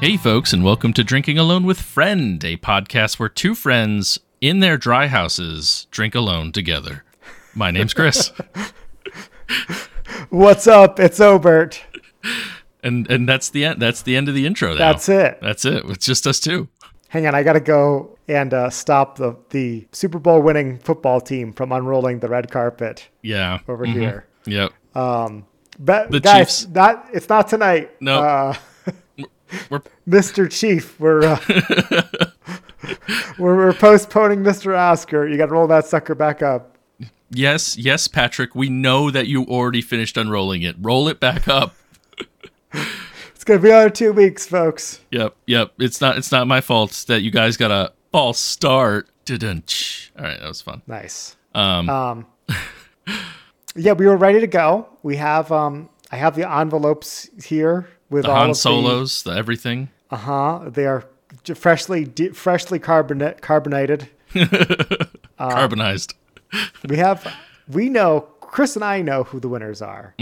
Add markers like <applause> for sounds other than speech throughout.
Hey, folks, and welcome to Drinking Alone with Friend, a podcast where two friends in their dry houses drink alone together. My name's Chris, <laughs> What's up? It's Obert. and and that's the end. That's the end of the intro. Now. That's it. That's it. It's just us two. Hang on, I gotta go and uh, stop the the Super Bowl winning football team from unrolling the red carpet Yeah. over Mhm. here. Yep. Um, But The guys, Chiefs. not it's not tonight. No. uh, We're <laughs> Mr. Chief, we're uh, we're, we're postponing Mr. Oscar. You gotta roll that sucker back up. yes, yes, Patrick. We know that you already finished unrolling it. Roll it back up. <laughs> It's gonna be another two weeks, folks. Yep. Yep. It's not. It's not my fault that you guys got a false start. All right, that was fun. Nice. Um, Um, <laughs> yeah, we were ready to go. We have um, I have the envelopes here with the all Han of Solos, the everything. Uh huh. They are freshly di- freshly carbonate carbonated. <laughs> Uh, carbonized. We have we know Chris and I know who the winners are,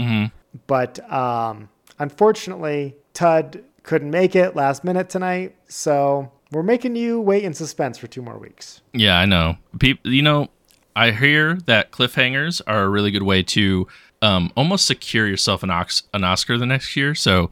but um, unfortunately, Tud couldn't make it last minute tonight, so we're making you wait in suspense for two more weeks. Yeah, I know. People, you know, I hear that cliffhangers are a really good way to um, almost secure yourself an, ox- an Oscar the next year. So,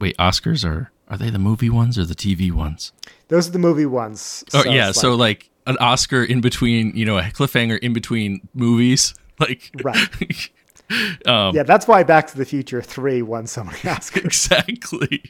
wait, Oscars are are they the movie ones or the TV ones? Those are the movie ones. Oh so yeah, it's so like- like an Oscar in between, you know, a cliffhanger in between movies, <laughs> like right. <laughs> um, Yeah, that's why Back to the Future Three won so many <laughs> Oscars. exactly.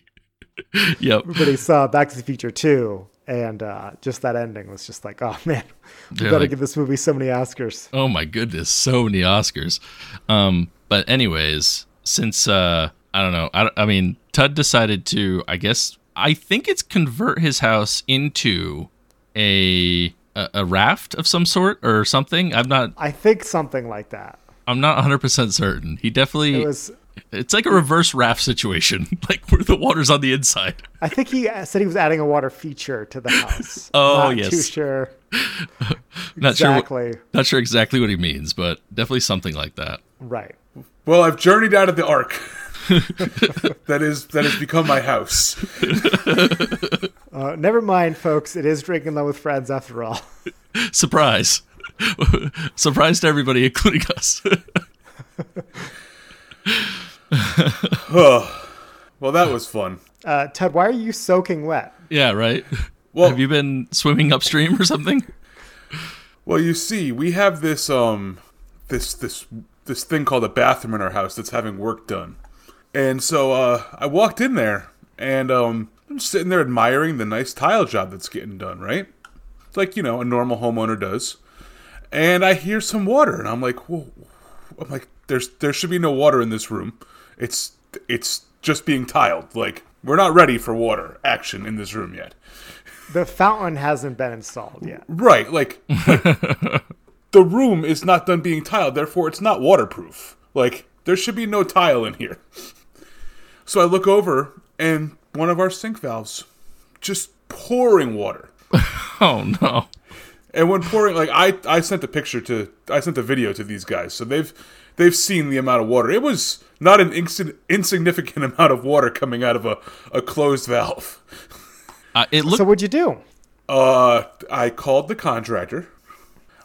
yep. Everybody saw Back to the Future Two, and uh, just that ending was just like, oh <laughs> man, we gotta like- give this movie so many Oscars. Oh my goodness, so many Oscars. Um, but anyways, since uh, I don't know, I, I mean, Tud decided to, I guess, I think it's convert his house into a a, a raft of some sort or something. I'm not, I think something like that. I'm not 100 percent certain. He definitely, It was. It's like a reverse raft situation, <laughs> like where the water's on the inside. I think he said he was adding a water feature to the house. <laughs> Oh, Not yes. too sure <laughs> Not sure, exactly. what, not sure exactly what he means, but definitely something like that. Right. Well, I've journeyed out of the ark. that is that has become my house. Uh, never mind, folks. It is drinking low with friends after all. Surprise. Surprise to everybody, including us. Well, that was fun. Uh, Ted, why are you soaking wet? yeah, right. Well, Have you been swimming upstream or something? well, you see, we have this um, this this this thing called a bathroom in our house that's having work done, and so uh, I walked in there and um, I'm sitting there admiring the nice tile job that's getting done. Right, it's like you know a normal homeowner does, and I hear some water, and I'm like, whoa. I'm like, there's there should be no water in this room. It's it's just being tiled. Like we're not ready for water action in this room yet. The fountain hasn't been installed yet. Right, like, like <laughs> the room is not done being tiled, therefore it's not waterproof. Like there should be no tile in here. So I look over and one of our sink valves just pouring water. <laughs> Oh no. And when pouring, like I, I sent a picture to, I sent a video to these guys, so they've, they've seen the amount of water. It was not an insi- insignificant <laughs> amount of water coming out of a, a closed valve. Uh, it looked So what'd you do? Uh, I called the contractor.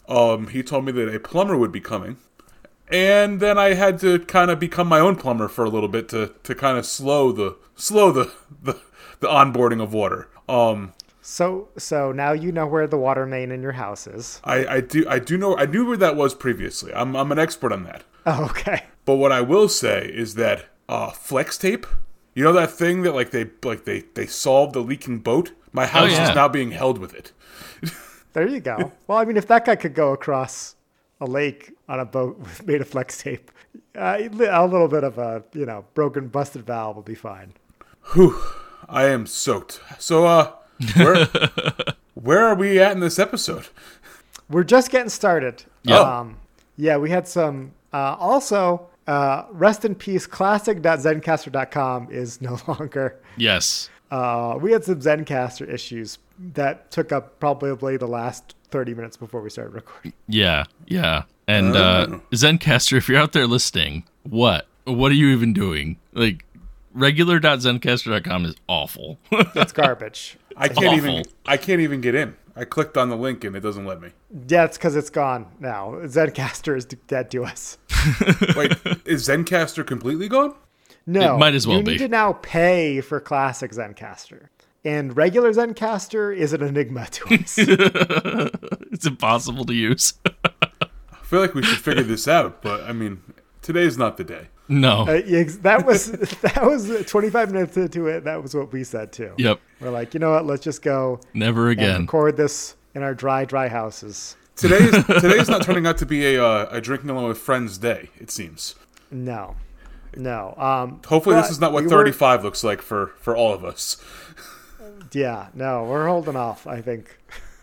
Um, he told me that a plumber would be coming, and then I had to kind of become my own plumber for a little bit to, to kind of slow the slow the, the the onboarding of water. Um, So so now you know where the water main in your house is. I, I do I do know I knew where that was previously. I'm I'm an expert on that. Oh, okay. But what I will say is that uh, flex tape, you know that thing that like they like they they solved the leaking boat. My house yeah. is now being held with it. <laughs> There you go. Well, I mean, if that guy could go across a lake on a boat <laughs> made of flex tape, uh, a little bit of a you know broken, busted valve will be fine. Whew, I am soaked. So, uh, where, <laughs> where are we at in this episode? We're just getting started. Yeah. Um, yeah, we had some. Uh, also, uh, rest in peace. Classic.zencastr.com is no <laughs> longer. yes. Uh, we had some Zencastr issues that took up probably the last 30 minutes before we started recording. Yeah, yeah. And uh, Zencastr, if you're out there listening, what? What are you even doing? Like, regular.zencastr.com is awful. <laughs> It's garbage. I can't even. I can't even get in. I clicked on the link and it doesn't let me. yeah, it's because it's gone now. Zencastr is dead to us. <laughs> Wait, is Zencastr completely gone? No, It might as well you be. need to now pay for classic Zencastr, and regular Zencastr is an enigma to us. <laughs> it's impossible to use. I feel like we should figure this out, but I mean, today's not the day. No. Uh, that was <laughs> that was 25 minutes into it. That was what we said too. yep. We're like, you know what? Let's just go Never and again. record this in our dry, dry houses. Today's <laughs> today's not turning out to be a uh, a drinking along with friends day. It seems. No, no. Um, Hopefully, this is not what we were- 35 looks like for for all of us. Yeah, no, we're holding off, I think.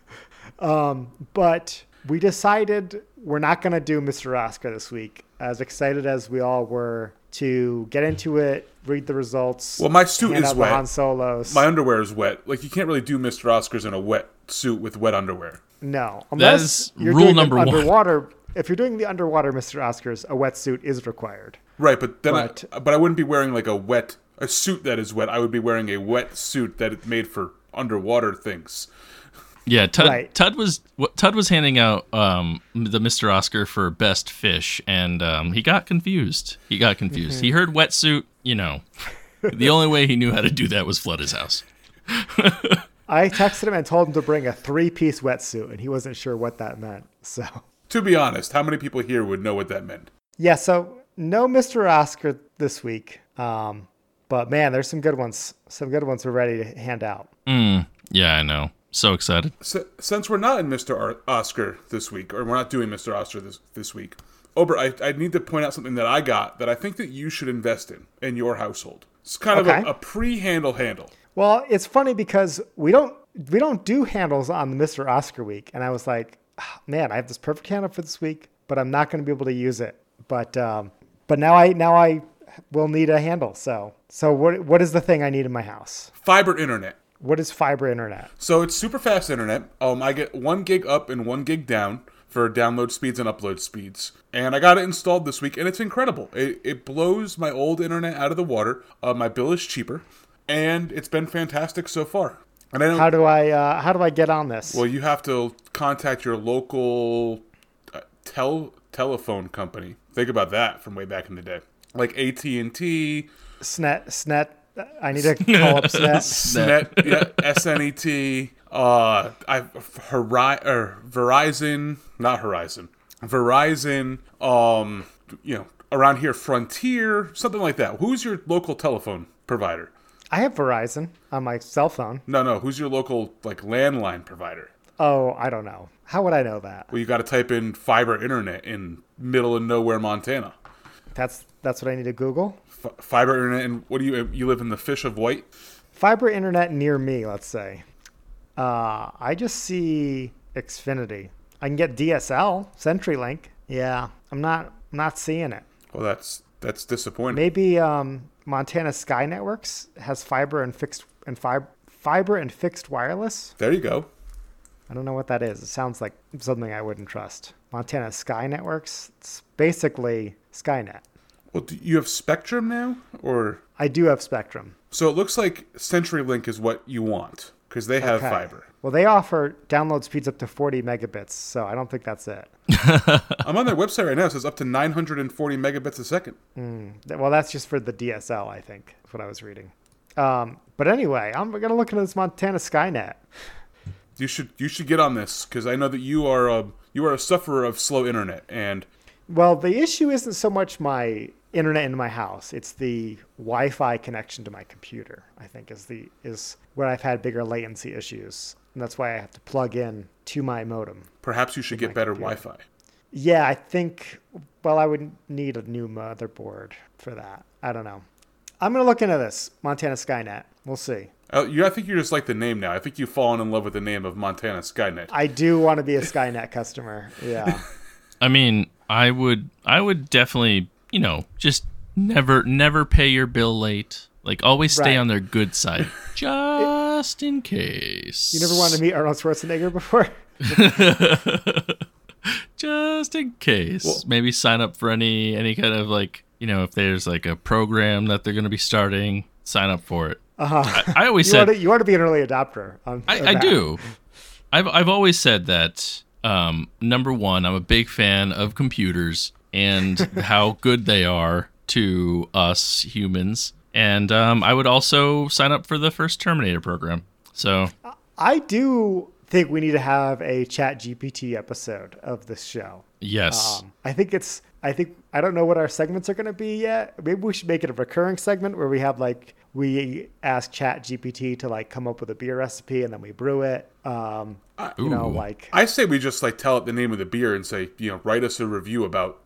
<laughs> um, but we decided we're not going to do Mr. Oscar this week. As excited as we all were to get into it, read the results. Well, my suit is wet. Han Solos. My underwear is wet. Like you can't really do Mr. Oscars in a wet suit with wet underwear. no, unless you're rule doing number the one. underwater. If you're doing the underwater Mr. Oscars, a wetsuit is required. Right, but then But- I, but I wouldn't be wearing like a wet a suit that is wet. I would be wearing a wet suit that is made for underwater things. Yeah, Tud, Right. Tud was Tud was handing out um, the Mr. Oscar for best fish, and um, he got confused. He got confused. Mm-hmm. He heard wetsuit. You know, the only way he knew how to do that was flood his house. <laughs> I texted him and told him to bring a three-piece wetsuit, and he wasn't sure what that meant. So. To be honest, how many people here would know what that meant? Yeah, so no Mr. Oscar this week. Um, but man, there's some good ones. Some good ones we're ready to hand out. Mm, yeah, I know. So excited. S- since we're not in Mr. Ar- Oscar this week, or we're not doing Mr. Oscar this this week, Ober, I, I need to point out something that I got that I think that you should invest in in your household. It's kind of a, a pre-handle handle. Well, it's funny because we don't we don't do handles on the Mr. Oscar week, and I was like, "Ah, man, I have this perfect handle for this week, but I'm not going to be able to use it. But um, but now I now I will need a handle. So so what what is the thing I need in my house? Fiber internet. What is fiber internet? So it's super fast internet. Um, I get one gig up and one gig down for download speeds and upload speeds. And I got it installed this week, and it's incredible. It, it blows my old internet out of the water. Uh, my bill is cheaper, and it's been fantastic so far. And I don't. How do I uh, how do I get on this? well, you have to contact your local uh, tel telephone company. Think about that from way back in the day, like AT and T, Snet Snet. I need to call up <laughs> Snet. SNET, yeah, SNET, uh, I, Hori- or Verizon, not Horizon, Verizon, um, you know, around here, Frontier, something like that. Who's your local telephone provider? I have Verizon on my cell phone. No, no, who's your local, like, landline provider? Oh, I don't know. How would I know that? Well, you got to type in fiber internet in middle of nowhere, Montana. That's that's what I need to Google. F- fiber internet, and what do you, you live in the Fish of White? Fiber internet near me, let's say. Uh, I just see Xfinity. I can get DSL, CenturyLink. Yeah, I'm not I'm not seeing it. Well, that's, that's disappointing. Maybe um, Montana Sky Networks has fiber and fixed and fiber fiber and fixed wireless. There you go. I don't know what that is. It sounds like something I wouldn't trust. Montana Sky Networks. It's basically Skynet. Well, do you have Spectrum now, or I do have Spectrum. So it looks like CenturyLink is what you want because they have Okay. fiber. Well, they offer download speeds up to 40 megabits, so I don't think that's it. <laughs> <laughs> I'm on their website right now. It says up to 940 megabits a second. Th- Well, that's just for the DSL, I think. That's what I was reading. Um, but anyway, I'm gonna look into this Montana Skynet. You should you should get on this because I know that you are a you are a sufferer of slow internet and Well, the issue isn't so much my internet in my house; it's the Wi-Fi connection to my computer. I think is the is where I've had bigger latency issues, and that's why I have to plug in to my modem. perhaps you should get better Wi-Fi. Yeah, I think. Well, I would need a new motherboard for that. I don't know. I'm gonna look into this Montana Skynet. We'll see. Uh, you, I think you're just like the name now. I think you've fallen in love with the name of Montana Skynet. I do want to be a Skynet customer. Yeah. <laughs> I mean, I would I would definitely, you know, just never never pay your bill late. Like always stay Right. on their good side. <laughs> Just in case. You never wanted to meet Arnold Schwarzenegger before? <laughs> just in case. Maybe sign up for any any kind of like you know, if there's like a program that they're going to be starting, sign up for it. Uh-huh. I, I always You said want, to, you want to be an early adopter. On, I, I do. I've I've always said that. Um, number one, I'm a big fan of computers and how good they are to us humans, and um, I would also sign up for the first Terminator program. So I do think we need to have a Chat GPT episode of this show. yes, Um, I think it's. I think I don't know what our segments are going to be yet. Maybe we should make it a recurring segment where we have like we ask Chat GPT to like come up with a beer recipe and then we brew it. Um, you know, Ooh. like I say we just like tell it the name of the beer and say, you know, write us a review about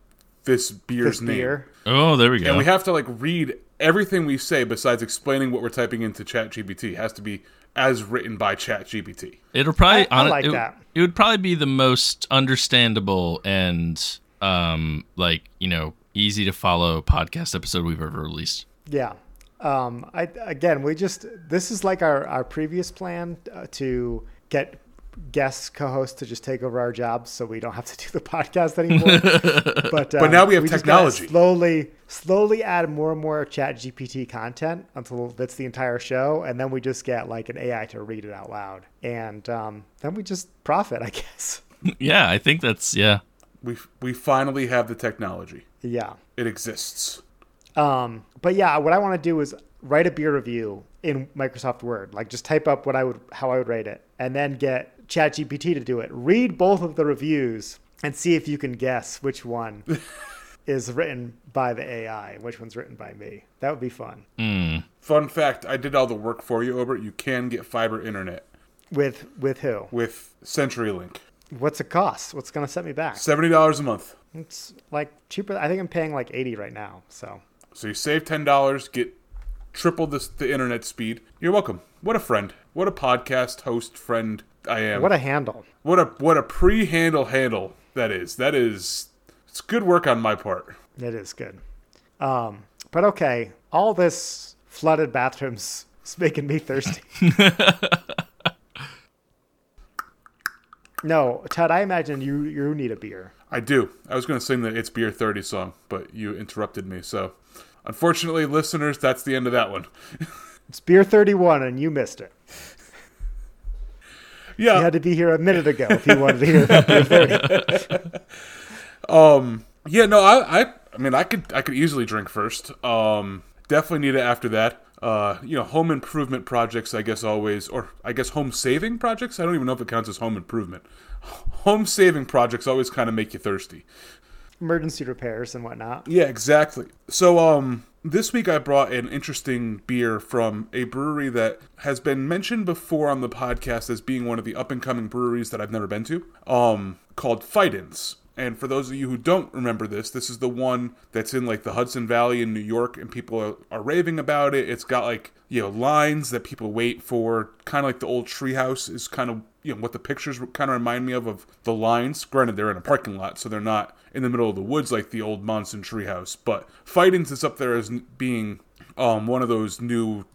this beer's this name. beer. oh, there we go. And we have to like read everything we say besides explaining what we're typing into ChatGPT. It has to be as written by ChatGPT. It'll probably I- I hon- like it, that. It would probably be the most understandable and um like you know easy to follow podcast episode we've ever released. Yeah. Um, I again, we just this is like our our previous plan uh, to get guest co-hosts to just take over our jobs so we don't have to do the <laughs> podcast anymore. <laughs> but um, now we have just gotta technology. Slowly, slowly add more and more Chat GPT content until that's the entire show, and then we just get like an AI to read it out loud, and um, then we just profit, I <laughs> guess. yeah, I think that's yeah. We we finally have the technology. yeah. It exists. Um, but yeah, what I want to do is write a beer review in Microsoft Word. Like just type up what I would how I would rate it, and then get ChatGPT to do it. Read both of the reviews and see if you can guess which one <laughs> is written by the AI, which one's written by me. That would be fun. Hmm. Fun fact: I did all the work for you, Obert. You can get fiber internet With with who? with CenturyLink. What's it cost? What's gonna set me back? Seventy dollars a month. It's like cheaper. I think I'm paying like eighty right now. So So you save ten dollars, get triple this the internet speed. You're welcome. What a friend. What a podcast host friend I am. what a handle. what a what a pre-handle handle that is. That is it's good work on my part. It is good. Um, but okay, all this flooded bathrooms is making me thirsty. <laughs> no, Ted, I imagine you you need a beer. I do. I was going to sing the "It's Beer 30" song, but you interrupted me. So, unfortunately, listeners, that's the end of that one. <laughs> It's beer 31 and you missed it. Yeah, You had to be here a minute ago if you wanted to hear about beer 30. Yeah, no, I, I, I mean, I could, I could easily drink first. Um, definitely need it after that. Uh, you know, home improvement projects, I guess always, or I guess home saving projects. I don't even know if it counts as home improvement. <laughs> Home saving projects always kind of make you thirsty. Emergency repairs and whatnot. Yeah, exactly. So, um, this week I brought an interesting beer from a brewery that has been mentioned before on the podcast as being one of the up and coming breweries that I've never been to. Um, called Fidens. And for those of you who don't remember this, this is the one that's in like the Hudson Valley in New York, and people are, are raving about it. It's got like you know lines that people wait for, kind of like the old treehouse is kind of you know what the pictures kind of remind me of of the lines. Granted, they're in a parking lot, so they're not in the middle of the woods like the old Monson treehouse. But Fidens is up there as being um, one of those new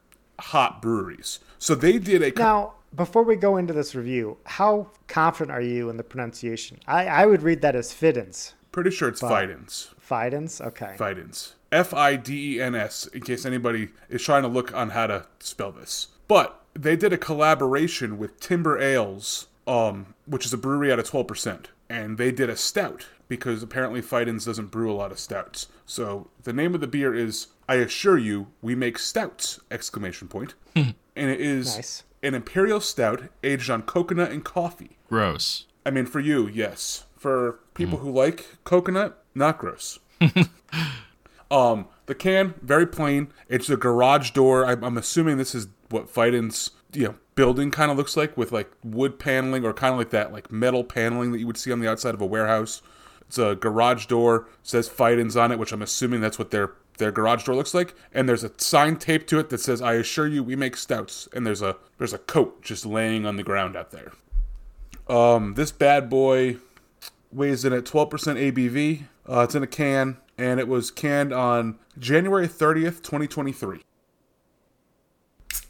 hot breweries. So they did a Now, before we go into this review, how confident are you in the pronunciation? I, I would read that as Fiddens. pretty sure it's Fidens. Fidens? Okay. Fidens. F I D E N S, in case anybody is trying to look on how to spell this. But they did a collaboration with Timber Ales, um, which is a brewery out of 12%. And they did a stout because apparently Fidens doesn't brew a lot of stouts. So the name of the beer is I assure you we make stouts! Exclamation point. <laughs> and it is Nice. an imperial stout aged on coconut and coffee. Gross. I mean, for you, yes. For people who like coconut, not gross. <laughs> um, the can very plain. It's a garage door. I'm, I'm assuming this is what Fiden's you know building kind of looks like with like wood paneling or kind of like that like metal paneling that you would see on the outside of a warehouse. It's a garage door. Says Fiden's on it, which I'm assuming that's what their their garage door looks like. And there's a sign taped to it that says, "I assure you, we make stouts." And there's a there's a coat just laying on the ground out there. Um, this bad boy weighs in at 12% ABV. Uh, it's in a can, and it was canned on January 30th, 2023.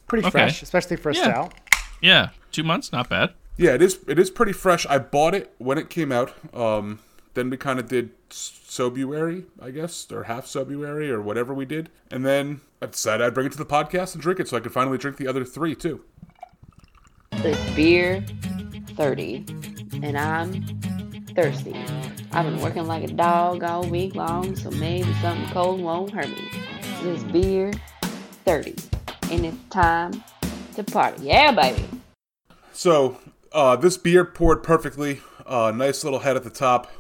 Pretty Okay. fresh, especially for a Yeah. stout. Yeah, two months, not bad. Yeah, it is. It is pretty fresh. I bought it when it came out. Um, then we kind of did Sobuary, I guess, or half Sobuary, or whatever we did. And then I decided I'd bring it to the podcast and drink it so I could finally drink the other three, too. It's beer 30, and I'm thirsty. I've been working like a dog all week long, so maybe something cold won't hurt me. It's beer 30, and it's time to party. Yeah, baby. So, uh, this beer poured perfectly. Uh, nice little head at the top.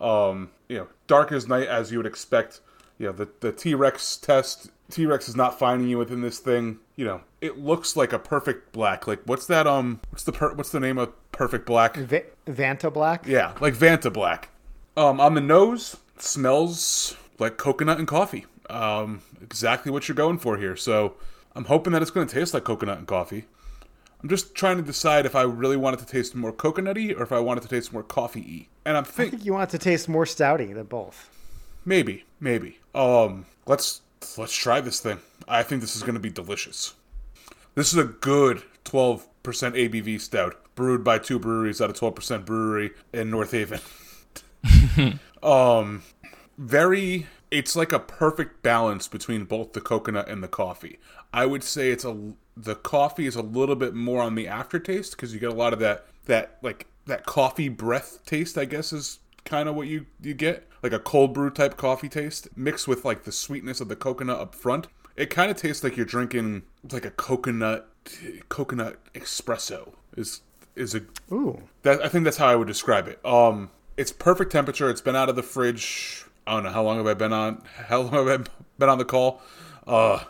Um, you know, dark as night as you would expect. You know, the the T Rex test. T Rex is not finding you within this thing. You know, it looks like a perfect black. Like, what's that? Um, what's the per- what's the name of perfect black? Va- Vanta Black. Yeah, like Vanta Black. Um, on the nose, smells like coconut and coffee. Um, exactly what you're going for here. So I'm hoping that it's going to taste like coconut and coffee. I'm just trying to decide if I really want it to taste more coconutty or if I want it to taste more coffee-y. And I'm I think you want it to taste more stouty than both. maybe, maybe. Um, let's let's try this thing. I think this is going to be delicious. This is a good 12% ABV stout, brewed by two breweries at a 12% brewery in North Haven. <laughs> um, very. It's like a perfect balance between both the coconut and the coffee. I would say it's a the coffee is a little bit more on the aftertaste because you get a lot of that that like that coffee breath taste. I guess is kind of what you you get like a cold brew type coffee taste mixed with like the sweetness of the coconut up front. It kind of tastes like you're drinking like a coconut coconut espresso. Is is a Ooh. that I think that's how I would describe it. Um, it's perfect temperature. It's been out of the fridge. I don't know how long have I been on. How long have I been on the call? Uh,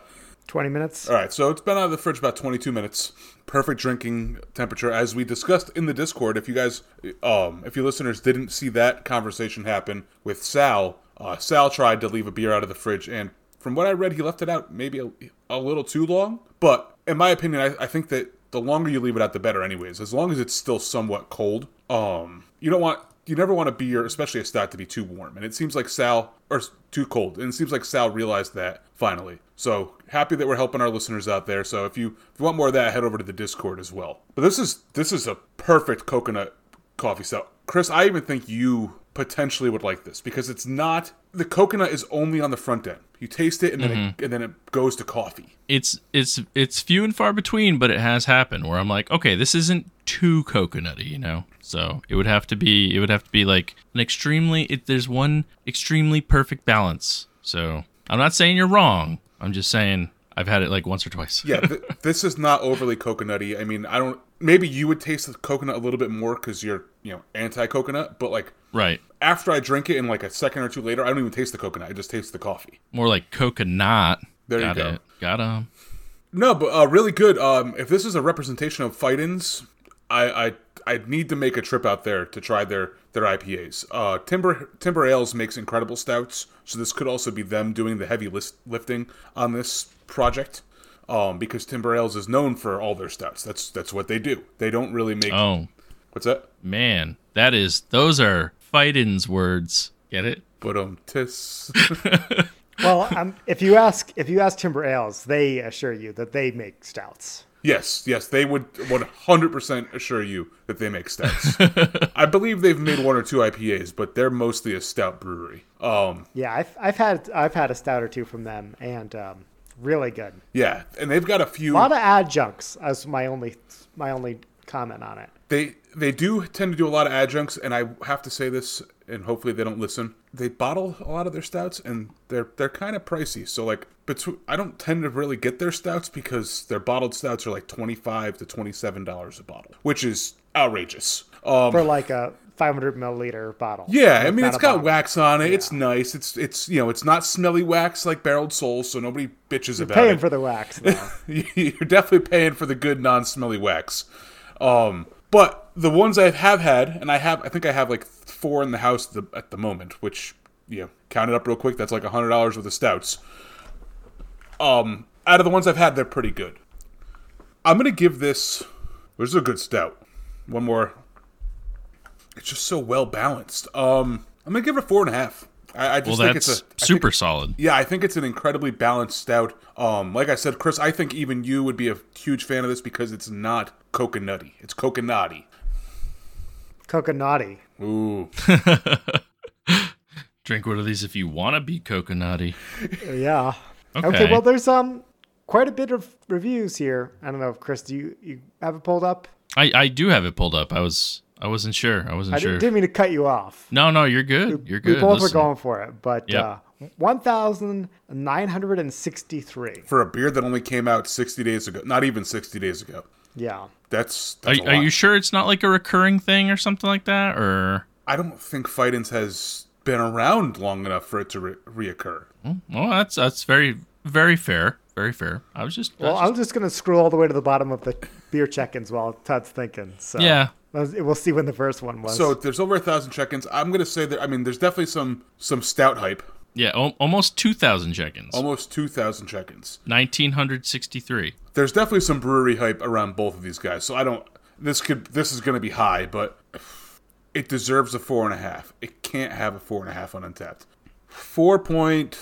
20 minutes. all right, so it's been out of the fridge about 22 minutes. Perfect drinking temperature, as we discussed in the Discord. If you guys, um, if you listeners didn't see that conversation happen with Sal, uh, Sal tried to leave a beer out of the fridge, and from what I read, he left it out maybe a, a little too long. But in my opinion, I, I think that the longer you leave it out, the better. Anyways, as long as it's still somewhat cold, um, you don't want you never want a beer, especially a stout, to be too warm. And it seems like Sal, or too cold. And it seems like Sal realized that finally. So happy that we're helping our listeners out there. So if you if you want more of that, head over to the Discord as well. But this is this is a perfect coconut coffee stout. Chris, I even think you potentially would like this because it's not the coconut is only on the front end. You taste it and then it, mm-hmm. and then it goes to coffee. It's it's it's few and far between, but it has happened where I'm like, okay, this isn't too coconutty, you know. So it would have to be it would have to be like an extremely. It, there's one extremely perfect balance. So I'm not saying you're wrong. I'm just saying I've had it like once or twice. Yeah, <laughs> th- this is not overly coconutty. I mean, I don't. Maybe you would taste the coconut a little bit more because you're, you know, anti-coconut. But like right. after I drink it, and like a second or two later, I don't even taste the coconut. I just taste the coffee. More like coconut. There you go. it. Got 'em. No, but uh, really good. Um, if this is a representation of fight-ins, I I I need to make a trip out there to try their their IPAs. Uh, Timber Timber Ales makes incredible stouts, so this could also be them doing the heavy list, lifting on this project. Um, because Timber Ales is known for all their stouts. That's that's what they do. They don't really make. Oh What's that? man, that is those are fight-ins words. Get it? But um, tis. <laughs> Well, um, if you ask if you ask Timber Ales, they assure you that they make stouts. Yes, yes, they would 100% assure you that they make stouts. <laughs> I believe they've made one or two IPAs, but they're mostly a stout brewery. Um, Yeah, I've, I've had I've had a stout or two from them, and um, really good. yeah, and they've got a few. A lot of adjuncts as my only my only comment on it. they they do tend to do a lot of adjuncts, and I have to say this, and hopefully they don't listen. They bottle a lot of their stouts, and they're they're kind of pricey. So like, between I don't tend to really get their stouts because their bottled stouts are like twenty five to twenty seven dollars a bottle, which is outrageous. Um, for like a 500 milliliter bottle. Yeah, I mean it's got bottle. wax on it. It's nice. It's it's you know it's not smelly wax like barreled souls, so nobody bitches about Paying it. for the wax. <laughs> You're definitely paying for the good non-smelly wax. Um, but the ones I have had, and I have, I think I have like four in the house at the, at the moment, which you know, count it up real quick. That's like a hundred dollars worth of stouts. Um, out of the ones I've had, they're pretty good. I'm gonna give this. This is a good stout. One more. It's just so well balanced. Um, I'm gonna give it a four and a half. I, I just Well, think it's a I think- super solid. yeah, I think it's an incredibly balanced stout. Um, like I said, Chris, I think even you would be a huge fan of this because it's not coconutty. It's coconutty. Coconutty. Ooh. <laughs> Drink one of these if you want to be coconutty. <laughs> Yeah. Okay. Okay. Well, there's um quite a bit of reviews here. I don't know, if Chris, do you you have it pulled up? I, I do have it pulled up. I was I wasn't sure. I wasn't I sure. didn't, didn't mean to cut you off. no, no, you're good. You're good. We both Listen. were going for it, but Yep. uh, 1,963. For a beer that only came out 60 days ago, not even 60 days ago. Yeah. That's, Are, that's a are you sure it's not like a recurring thing or something like that? Or I don't think Fightins has been around long enough for it to re- reoccur. Hmm. well, that's that's very very fair. Very fair. I was just, I Well, was I'm just going to scroll all the way to the bottom of the beer check-ins while Todd's thinking. So yeah. we'll see when the first one was. So there's over a thousand check-ins. I'm gonna say that. I mean, there's definitely some some stout hype. Yeah, al- almost 2,000 check-ins. Almost 2,000 check-ins. 1963. There's definitely some brewery hype around both of these guys. So I don't. This could. This is gonna be high, but it deserves a four and a half. It can't have a four and a half on Untappd. Four point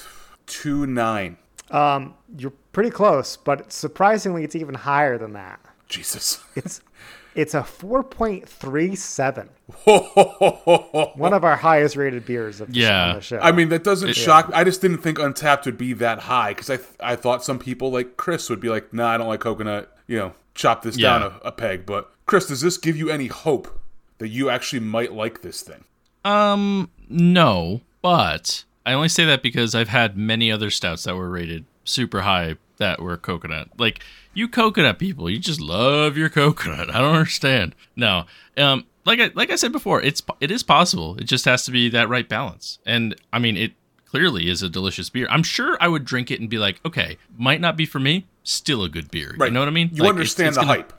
two nine. um, you're pretty close, but surprisingly, it's even higher than that. Jesus. It's <laughs> it's a 4.37. <laughs> One of our highest rated beers of the, Yeah. on the show. I mean, that doesn't shock. I just didn't think Untappd would be that high because I th- I thought some people like Chris would be like, nah, I don't like coconut. You know, chop this Yeah. down a, a peg. But Chris, does this give you any hope that you actually might like this thing? Um, no, but I only say that because I've had many other stouts that were rated super high that were coconut. Like you coconut people, you just love your coconut. I don't understand. No, um, like I like I said before, it's it is possible. It just has to be that right balance. And I mean, it clearly is a delicious beer. I'm sure I would drink it and be like, okay, might not be for me, still a good beer. Right. You know what I mean? You Like, it's- understand it's the gonna- hype.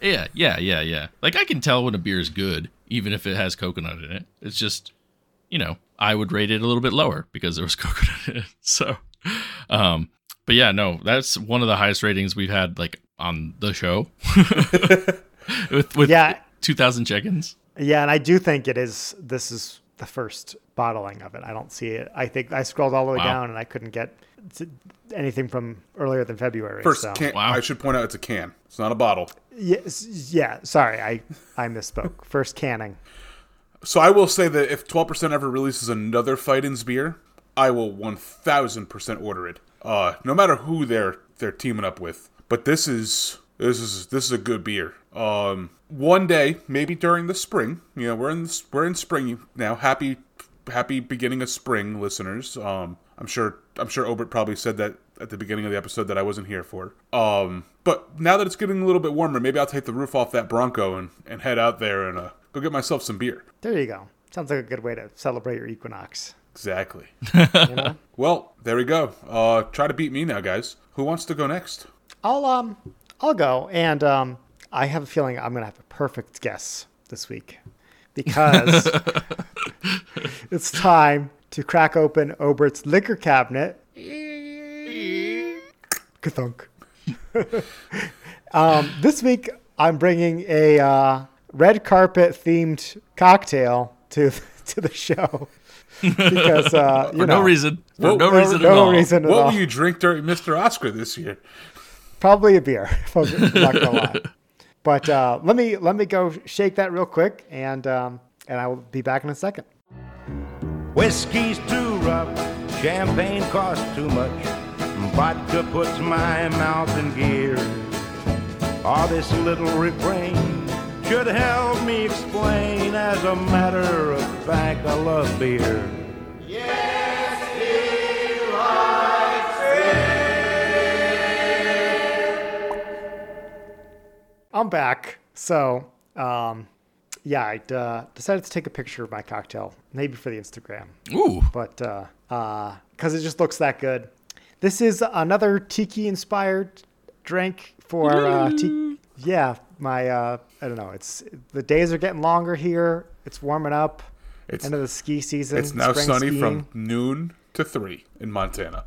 Yeah, yeah, yeah, yeah. Like I can tell when a beer is good, even if it has coconut in it. It's just, you know, I would rate it a little bit lower because there was <laughs> coconut in it. So, um, but yeah, no, that's one of the highest ratings we've had like on the show. <laughs> with with Yeah. two thousand check-ins. yeah, and I do think it is. This is the first bottling of it. I don't see it. I think I scrolled all the way Wow. down and I couldn't get to anything from earlier than February. First, so. can, Wow. I should point out it's a can. It's not a bottle. Yes, yeah. Sorry, I I misspoke. <laughs> First canning. So I will say that if 12% ever releases another Fightins beer, I will 1000% order it. Uh, no matter who they're they're teaming up with. But this is this is this is a good beer. Um, one day, maybe during the spring, you know, we're in we're in spring now. Happy happy beginning of spring, listeners. Um, I'm sure I'm sure Obert probably said that at the beginning of the episode that I wasn't here for. Um, but now that it's getting a little bit warmer, maybe I'll take the roof off that Bronco and, and head out there and uh, go get myself some beer. There you go. Sounds like a good way to celebrate your equinox. Exactly. You <laughs> know? well, there we go. Uh, try to beat me now, guys. Who wants to go next? I'll um I'll go and um I have a feeling I'm gonna have a perfect guess this week because <laughs> it's time to crack open Obert's liquor cabinet. Kathunk. um, this week I'm bringing a uh, red carpet themed cocktail to <laughs> to the show <laughs> because uh, you For know no reason. For no, no- reason no at all. reason at What all. will you drink during Mr. Oscar this year? Probably a beer. <laughs> if I'm not gonna lie. <laughs> But uh, let me let me go shake that real quick, and um, and I will be back in a second. Whiskey's too rough, champagne costs too much, vodka puts my mouth in gear. All this little refrain should help me explain. As a matter of fact, I love beer. I'm back. So um, yeah, I uh, decided to take a picture of my cocktail, maybe for the Instagram, Ooh. but uh, uh 'cause it just looks that good. This is another tiki inspired drink for uh, ti- yeah. My uh, I don't know. It's the days are getting longer here. It's warming up. It's- End of the ski season. It's now sunny skiing. from noon to 3 in Montana.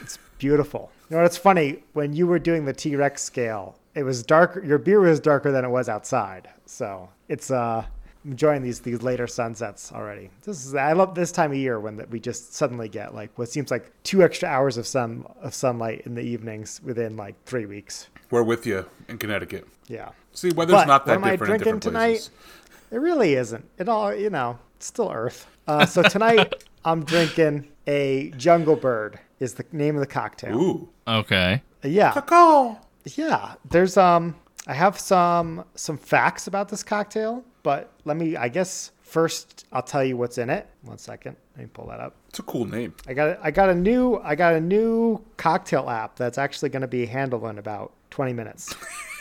It's beautiful. You know what's funny? When you were doing the T Rex scale, it was darker. Your beer was darker than it was outside. So it's uh, enjoying these these later sunsets already. This is I love this time of year when that we just suddenly get like what seems like two extra hours of sun of sunlight in the evenings within like three weeks. We're with you in Connecticut. Yeah, See, weather's But not that what am I different in drinking different tonight? it really isn't. It all you know. It's still Earth. Uh, so tonight <laughs> I'm drinking a Jungle Bird. Is the name of the cocktail? Ooh. Okay. Yeah, Call. yeah. There's um, I have some some facts about this cocktail, but let me. I guess first I'll tell you what's in it. One second. Let me pull that up. It's a cool name. I got I got a new I got a new cocktail app that's actually going to be handled in about 20 minutes.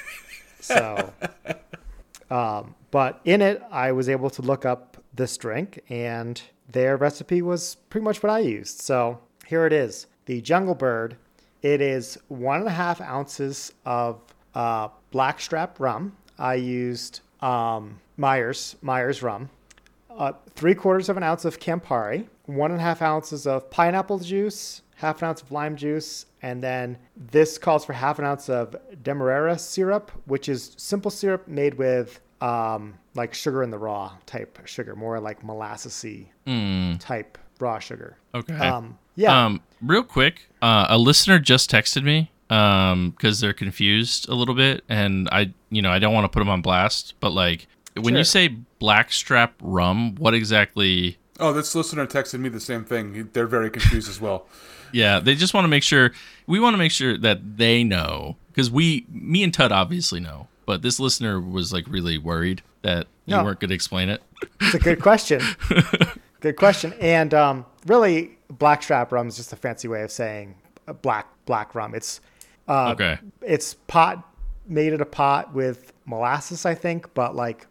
<laughs> so, um, but in it, I was able to look up this drink, and their recipe was pretty much what I used. So here it is: the Jungle Bird. It is one and a half ounces of uh, blackstrap rum. I used um, Myers Myers rum uh, three quarters of an ounce of Campari, one and a half ounces of pineapple juice, half an ounce of lime juice, and then this calls for half an ounce of Demerara syrup, which is simple syrup made with um, like sugar in the raw type sugar, more like molassesy type raw sugar. Okay. Um, yeah. Um, real quick, uh, a listener just texted me um because they're confused a little bit, and I, you know, I don't want to put them on blast, but like when you say blackstrap rum, what exactly? Oh, this listener texted me the same thing. They're very confused as well. <laughs> Yeah, they just want to make sure. We want to make sure that they know because we, me and Tud, obviously know, but this listener was like really worried that you weren't going to explain it. It's a good question. <laughs> good question. And um, really, blackstrap rum is just a fancy way of saying black black rum. It's uh, Okay. it's pot made at a pot with molasses, I think, but like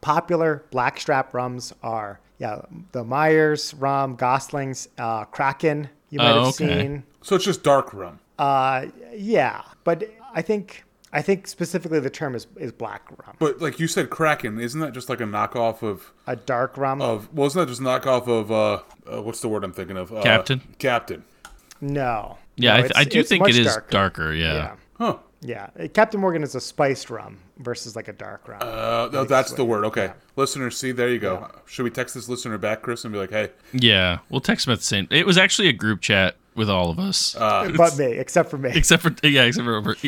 popular blackstrap rums are yeah the Myers rum, Gosling's, uh, Kraken. You might Oh, have okay. seen. So it's just dark rum. Uh, yeah, but I think I think specifically the term is is black rum, But like you said, Kraken, isn't that just like a knockoff of a dark rum. of? Well, isn't that just a knockoff of uh, uh what's the word I'm thinking of? Uh, Captain? Captain. no. Yeah, No, I, th- I do think it is darker. darker. yeah. Yeah. Huh. Yeah, uh, Captain Morgan is a spiced rum versus like a dark rum. Uh, no, that's the word. Okay, listeners, see, there you go. Should we text this listener back, Chris, and be like, "Hey, Yeah, we'll text him at the same. It was actually a group chat with all of us, uh, but me, except for me. <laughs> except for yeah, except for over. <laughs>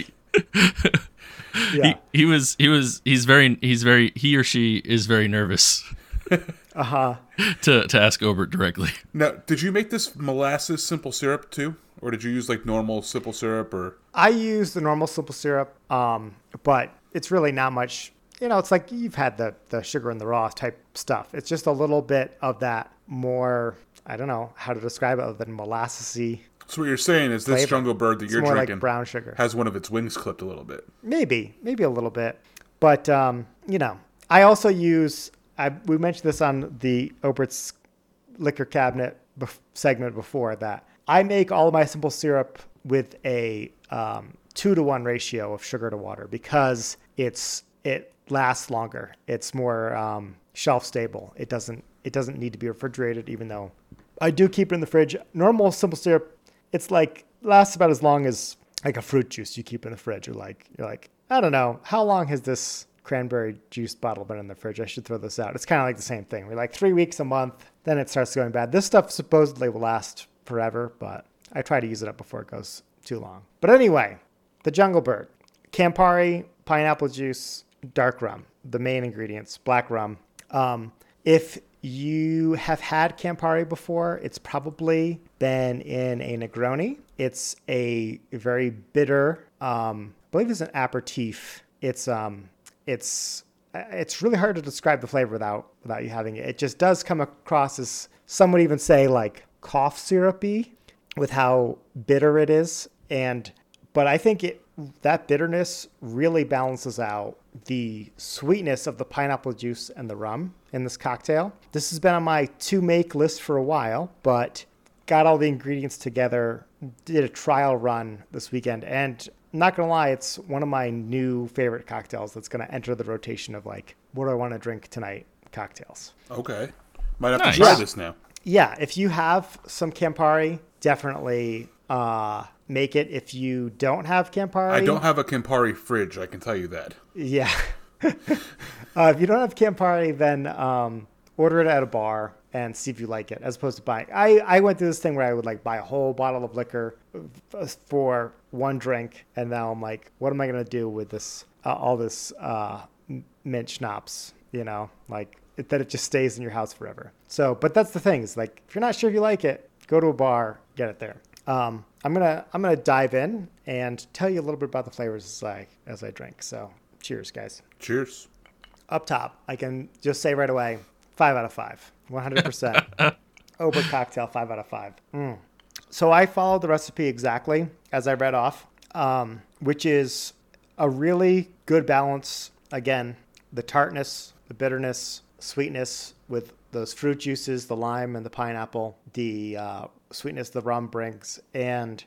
He, yeah. he, he was he was he's very he's very he or she is very nervous <laughs> Uh huh. to to ask Obert directly. <laughs> now, did you make this molasses simple syrup too, or did you use like normal simple syrup, or I use the normal simple syrup, um, but it's really not much. You know, it's like you've had the the sugar and the raw type stuff. It's just a little bit of that more. I don't know how to describe it other than molassesy. so? What you're saying is this Flavor. jungle bird that It's you're more drinking like brown sugar. has one of its wings clipped a little bit. Maybe, maybe a little bit, but um, you know, I also use. I we mentioned this on the Obert's liquor cabinet segment before that I make all of my simple syrup with a um, two to one ratio of sugar to water because it's it lasts longer. It's more um, shelf stable. It doesn't it doesn't need to be refrigerated, even though I do keep it in the fridge. Normal simple syrup, it's like lasts about as long as like a fruit juice you keep in the fridge. You're like you're like I don't know how long has this cranberry juice bottle been in the fridge? I should throw this out. It's kind of like the same thing. We're like three weeks a month, then it starts going bad. This stuff supposedly will last forever, but I try to use it up before it goes too long. But anyway, the Jungle Bird, Campari, pineapple juice, dark rum, the main ingredients, black rum. Um, if you have had Campari before, it's probably been in a Negroni. It's a very bitter, um, I believe it's an aperitif. It's um, it's it's really hard to describe the flavor without without you having it. It just does come across as some would even say like cough syrupy with how bitter it is and but I think it that bitterness really balances out the sweetness of the pineapple juice and the rum in this cocktail. This has been on my to make list for a while, but got all the ingredients together, did a trial run this weekend, and not gonna lie, it's one of my new favorite cocktails that's gonna enter the rotation of like, what do I want to drink tonight cocktails. Okay, might have Nice. to try Yeah. this now. Yeah, if you have some Campari, definitely uh, make it. If you don't have Campari, I don't have a Campari fridge. I can tell you that. Yeah. <laughs> uh, if you don't have Campari, then um, order it at a bar and see if you like it, as opposed to buying. I, I went through this thing where I would like buy a whole bottle of liquor for one drink, and now I'm like, what am I gonna do with this? Uh, all this uh, mint schnapps, you know, like it, that it just stays in your house forever. So, but that's the thing is like if you're not sure if you like it, go to a bar, get it there. Um, I'm gonna I'm gonna dive in and tell you a little bit about the flavors as I as I drink. So, cheers, guys. Cheers. Up top, I can just say right away, five out of five, 100 percent. <laughs> Ober cocktail, five out of five. Mm. So I followed the recipe exactly as I read off, um, which is a really good balance. Again, the tartness, the bitterness, sweetness with those fruit juices, the lime and the pineapple, the uh, sweetness the rum brings, and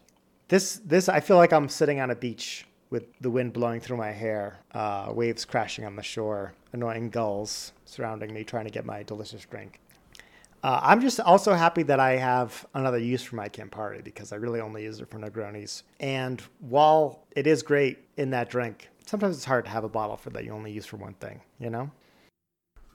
this this I feel like I'm sitting on a beach with the wind blowing through my hair, uh, waves crashing on the shore, annoying gulls surrounding me, trying to get my delicious drink. Uh, I'm just also happy that I have another use for my Campari because I really only use it for Negronis. And while it is great in that drink, sometimes it's hard to have a bottle for that you only use for one thing, you know?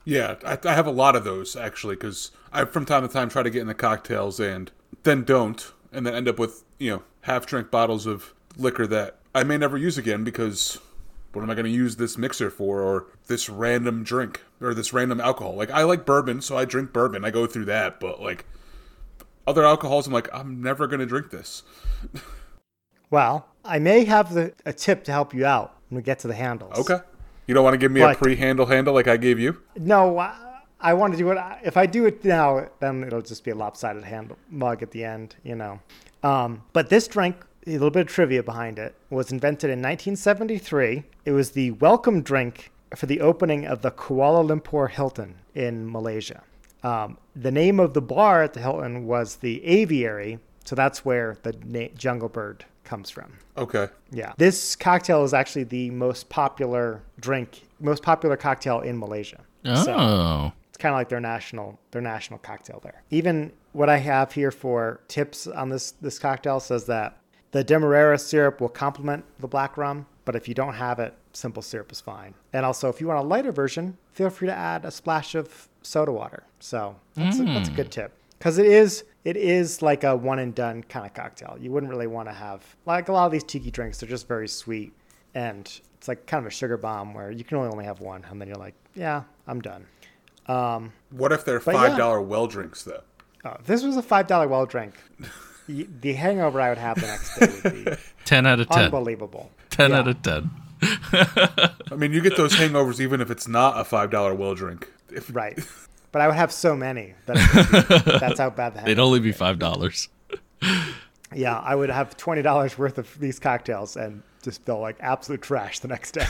Yeah, I, I have a lot of those actually because I from time to time try to get in the cocktails and then don't, and then end up with you know half drink bottles of liquor that I may never use again because what am I going to use this mixer for or this random drink or this random alcohol? Like I like bourbon, so I drink bourbon. I go through that, but like other alcohols, I'm like I'm never going to drink this. <laughs> Well, I may have the, a tip to help you out when we get to the handles. Okay, you don't want to give me But- a pre-handle handle like I gave you? No, I, I want to do it. If I do it now, then it'll just be a lopsided hand mug at the end, you know. Um, but this drink, a little bit of trivia behind it, was invented in 1973. It was the welcome drink for the opening of the Kuala Lumpur Hilton in Malaysia. Um, the name of the bar at the Hilton was the Aviary, so that's where the na- Jungle Bird comes from. Okay, Yeah. This cocktail is actually the most popular drink, most popular cocktail in Malaysia. So Oh. it's kind of like their national their national cocktail there. Even what I have here for tips on this this cocktail says that the demerara syrup will complement the black rum, but if you don't have it, simple syrup is fine. And also, if you want a lighter version, feel free to add a splash of soda water. So that's, a, that's a good tip because it is it is like a one and done kind of cocktail. You wouldn't really want to have like a lot of these tiki drinks. They're just very sweet and it's like kind of a sugar bomb where you can only only have one, and then you're like, yeah, I'm done. Um, what if they're But five yeah. well drinks though? oh, this was a five dollar well drink. <laughs> y- The hangover I would have the next day would be <laughs> 10 out of 10. unbelievable. 10 Yeah. out of 10. <laughs> I mean, you get those hangovers even if it's not a five dollar well drink. If, <laughs> Right. But I would have so many that be- that's how bad the They'd only be $5. Yeah, I would have twenty dollars worth of these cocktails and just feel like absolute trash the next day.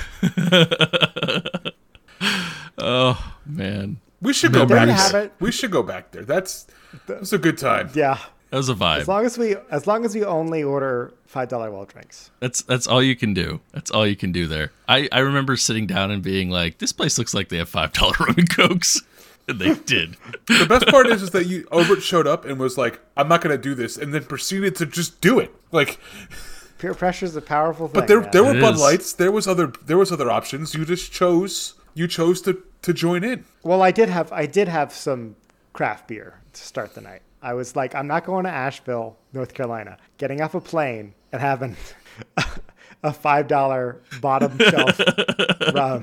Oh, man. we should go There back. there. We should go back there. That's that's a good time. Yeah. That was a vibe. As long as we as long as we only order five dollar well drinks. That's that's all you can do. That's all you can do there. I, I remember sitting down and being like, this place looks like they have five dollar <laughs> rum and cokes. And they did. The best part is, is that you Obert showed up and was like, "I'm not going to do this," and then proceeded to just do it. Like, Peer pressure is a powerful thing. but there man. there were It Bud is. Lights. There was other there was other options. You just chose you chose to to join in. Well, I did have I did have some craft beer to start the night. I was like, I'm not going to Asheville, North Carolina, getting off a plane and having <laughs> a five dollar bottom <laughs> shelf rum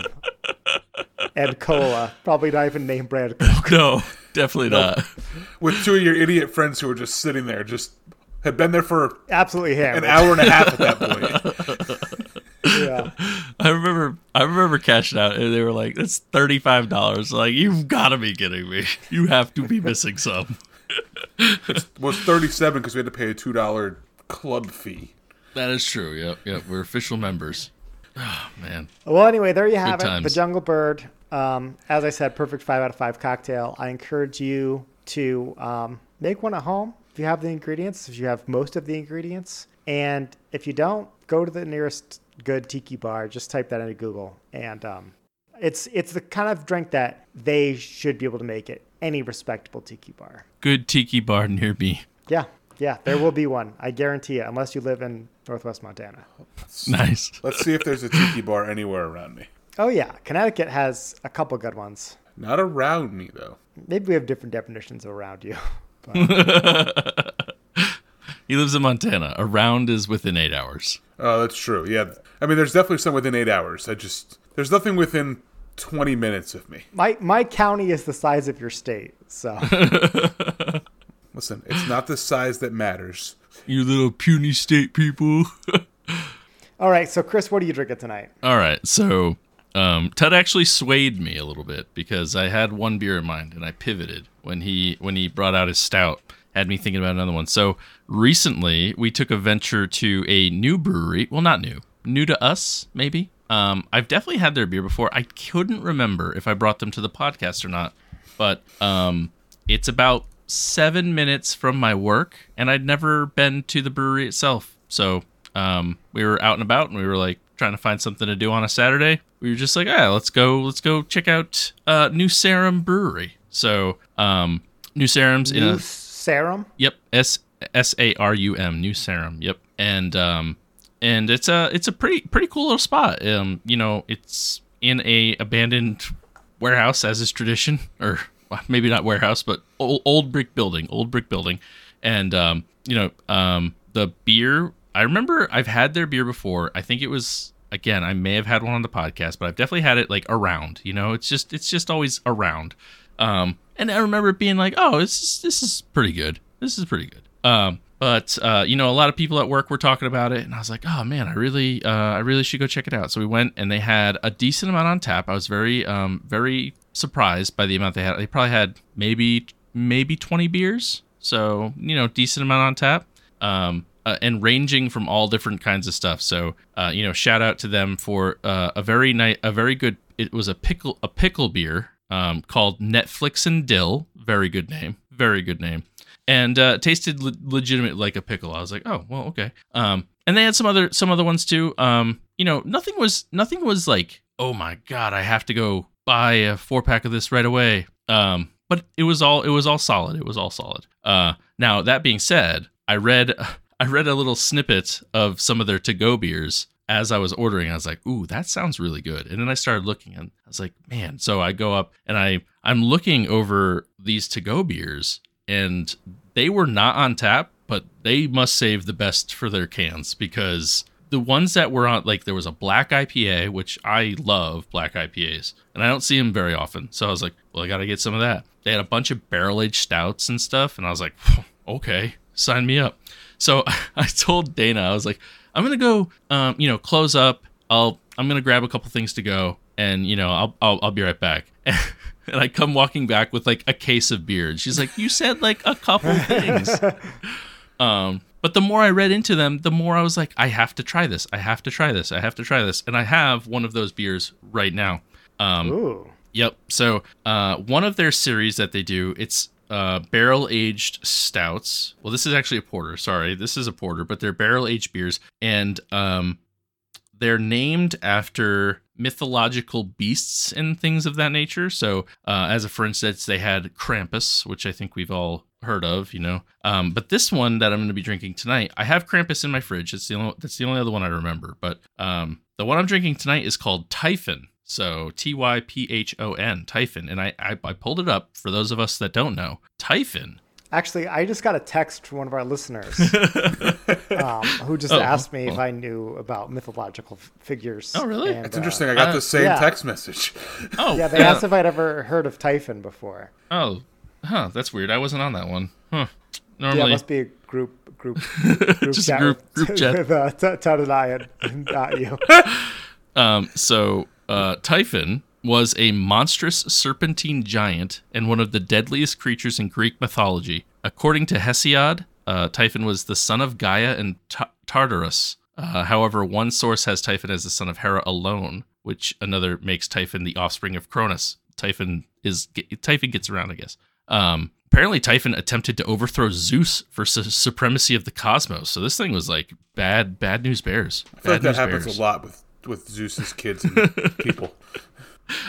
and cola, probably not even name brand. Coke. <laughs> No, definitely not. with two of your idiot friends who were just sitting there, just had been there for Absolutely hammered. an hour and a half at that point. Yeah. I remember I remember cashing out and they were like, "It's thirty five dollars. Like, you've gotta be kidding me. You have to be missing some. Was thirty seven because we had to pay a two dollar club fee. That is true. Yep, yep. We're official members. Oh man. Well, anyway, there you have Good it. The. Jungle Bird. Um, as I said, perfect five out of five cocktail. I encourage you to um, make one at home if you have the ingredients, if you have most of the ingredients. And if you don't, go to the nearest good tiki bar. Just type that into Google. And um, it's, it's the kind of drink that they should be able to make at any respectable tiki bar. Good tiki bar near me. Yeah, yeah, there will be one. I guarantee it, unless you live in Northwest Montana. Nice. Let's see if there's a tiki bar anywhere around me. Oh, yeah, Connecticut has a couple good ones. Not around me though. Maybe we have different definitions of around you. <laughs> But, <laughs> He lives in Montana. Around is within eight hours. Oh, that's true. Yeah, I mean, there's definitely some within eight hours. I just there's nothing within 20 minutes of me. My my county is the size of your state, so <laughs> Listen, it's not the size that matters. You little puny state people. <laughs> all right. So Chris, what are you drinking tonight? All right, so um, Ted actually swayed me a little bit because I had one beer in mind and I pivoted when he when he brought out his stout. Had me thinking about another one. So recently we took a venture to a new brewery. Well, not new, new to us maybe. Um, I've definitely had their beer before. I couldn't remember if I brought them to the podcast or not, but um, it's about seven minutes from my work, and I'd never been to the brewery itself. So um, we were out and about, and we were like trying to find something to do on a Saturday. We were just like, ah, let's go, let's go check out uh, New Sarum Brewery. So um, New Sarum's in New a Sarum. Yep, S S A R U M, New Sarum. Yep, and um, and it's a it's a pretty pretty cool little spot. Um, you know, it's in a abandoned warehouse as is tradition, <laughs> or maybe not warehouse, but old, old brick building, old brick building, and um, you know, um, the beer. I remember I've had their beer before. I think it was again. I may have had one on the podcast, but I've definitely had it like around. You know, it's just it's just always around. Um, and I remember being like, oh, this is this is pretty good. This is pretty good. Um, but uh, you know, a lot of people at work were talking about it, and I was like, oh man, I really, uh, I really should go check it out. So we went, and they had a decent amount on tap. I was very, um, very surprised by the amount they had. They probably had maybe, maybe twenty beers. So you know, decent amount on tap. Um, uh, and ranging from all different kinds of stuff. So, uh, you know, shout out to them for uh, a very nice, a very good. It was a pickle, a pickle beer um, called Netflix and Dill. Very good name. Very good name. And uh, tasted le- legitimate like a pickle. I was like, oh well, okay. Um, and they had some other some other ones too. Um, you know, nothing was nothing was like, oh my god, I have to go buy a four pack of this right away. Um, but it was all it was all solid. It was all solid. Uh, now that being said, I read <laughs> I read a little snippet of some of their to go beers as I was ordering. I was like, ooh, that sounds really good. And then I started looking and I was like, man. So I go up and I I'm looking over these to go beers and they were not on tap, but they must save the best for their cans because the ones that were on like there was a black IPA, which I love black IPAs, and I don't see them very often. So I was like, well, I got to get some of that. They had a bunch of barrel aged stouts and stuff, and I was like, <laughs> okay, sign me up. So <laughs> I told Dana, I was like, I'm gonna go, um, you know, close up. I'll I'm gonna grab a couple things to go, and you know, I'll I'll, I'll be right back. <laughs> <laughs> And I come walking back with like a case of beer. And she's like, "You said like a couple <laughs> things." um, but the more I read into them, the more I was like, "I have to try this. I have to try this. I have to try this." And I have one of those beers right now. Um, Ooh. Yep. So uh, one of their series that they do, it's uh, barrel aged stouts. Well, this is actually a porter. Sorry, this is a porter, but they're barrel aged beers, and um, they're named after mythological beasts and things of that nature. So, uh, as a for instance, they had Krampus, which I think we've all heard of, you know. Um, but this one that I'm going to be drinking tonight, I have Krampus in my fridge. It's the only that's the only other one I remember. But um, the one I'm drinking tonight is called Typhon. So T Y P H O N, Typhon. And I, I I pulled it up for those of us that don't know. Typhon Actually, I just got a text from one of our listeners <laughs> um, who just Oh, asked me if oh. I knew about mythological f- figures. Oh, really? And, It's uh, interesting. I got uh, the same yeah. text message. <laughs> Oh, yeah, they asked if I'd ever heard of Typhon before. Oh, huh. That's weird. I wasn't on that one. Huh. Yeah, it Normally, must be a group group <laughs> group Just a chat group- with, group chat. with uh, T- Todd and I, and not you. Um, so uh, Typhon was a monstrous serpentine giant and one of the deadliest creatures in Greek mythology. According to Hesiod, uh, Typhon was the son of Gaia and Ta- Tartarus. Uh, however, one source has Typhon as the son of Hera alone, which another makes Typhon the offspring of Cronus. Typhon is Typhon gets around, I guess. Um, apparently, Typhon attempted to overthrow Zeus for su- supremacy of the cosmos. So this thing was like bad, bad news bears. I feel like that happens bears. a lot with with Zeus's kids and <laughs> people.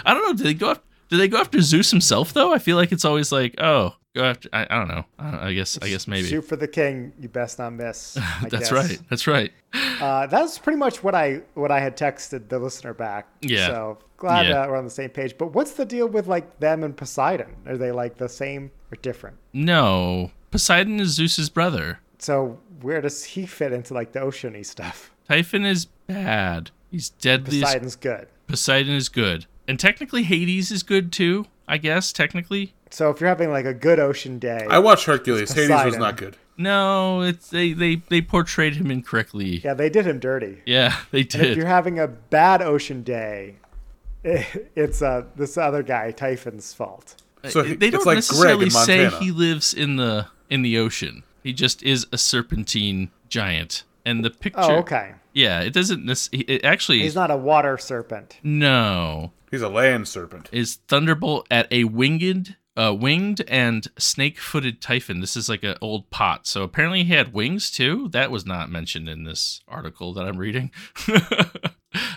I don't know. Do they go? After, do they go after Zeus himself though? I feel like it's always like, oh, go after. I, I don't know. I, don't- I guess. I guess maybe. Shoot for the king, you best not miss. <laughs> That's guess. right. That's right. Uh, that's pretty much what I what I had texted the listener back. Yeah. So glad Yeah. uh, we're on the same page. But what's the deal with like them and Poseidon? Are they like the same or different? No, Poseidon is Zeus's brother. So where does he fit into like the oceany stuff? Typhon is bad. He's deadliest. Poseidon's good. Poseidon is good. And technically Hades is good too. I guess technically. So if you're having like a good ocean day, I watched Hercules. Hades was Poseidon. not good. No, it's they they they portrayed him incorrectly. yeah, they did him dirty. Yeah, <laughs> they And if did. you're having a bad ocean day, <laughs> it's uh, this other guy Typhon's fault. So he- they don't like necessarily say he lives in the in the ocean. He just is a serpentine giant. And the picture, Oh, okay. Yeah, it doesn't. This it actually He's not a water serpent. no He's a land serpent. is Thunderbolt at a winged, uh, winged and snake-footed Typhon. This is like an old pot. So apparently he had wings too. That was not mentioned in this article that I'm reading. <laughs>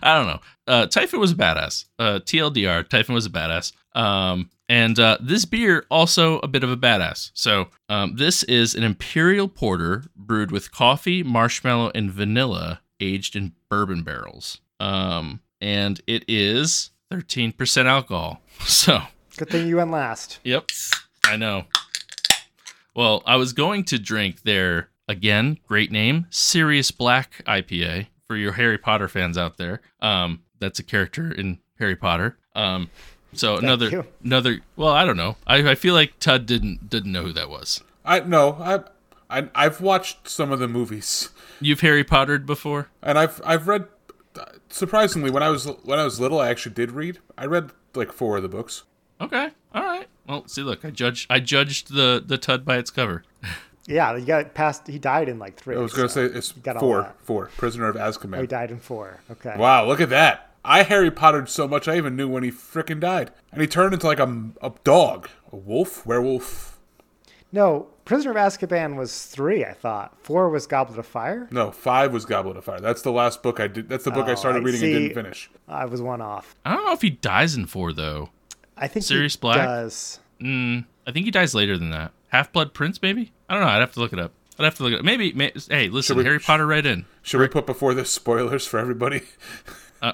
I don't know. Uh, Typhon was a badass. Uh, TLDR, Typhon was a badass. Um, and uh, this beer also a bit of a badass. So um, this is an imperial porter brewed with coffee, marshmallow, and vanilla, aged in bourbon barrels. Um, and it is 13% alcohol. <laughs> So, Good thing you went last. yep, I know. Well, I was going to drink their again, great name, Sirius Black IPA for your Harry Potter fans out there. Um, that's a character in Harry Potter. Um, so another you. another. Well, I don't know. I, I feel like Tud didn't didn't know who that was. I no, I, I I've watched some of the movies, You've Harry Pottered before? and I've I've read. Surprisingly, when I was when I was little, I actually did read. I read like four of the books. Okay, all right. Well, see, look, I judged I judged the the Tud by its cover. <laughs> Yeah, you got past. He died in like three. I was gonna so say it's got all four, four. Prisoner of Oh, he died in four. Okay. Wow, look at that! I Harry Pottered so much, I even knew when he frickin' died, and he turned into like a, a dog, a wolf, werewolf. No, Prisoner of Azkaban was three. I thought four was Goblet of Fire. No, five was Goblet of Fire. That's the last book I did. That's the book I Oh, started I reading see. and didn't finish. I was one off. I don't know if he dies in four though. I think Sirius he Black? does. Mm, I think he dies later than that. Half Blood Prince, maybe. I don't know. I'd have to look it up. I'd have to look it up. Maybe. May, hey, listen, we- Harry Potter, right in. Should we put before this spoilers for everybody? <laughs>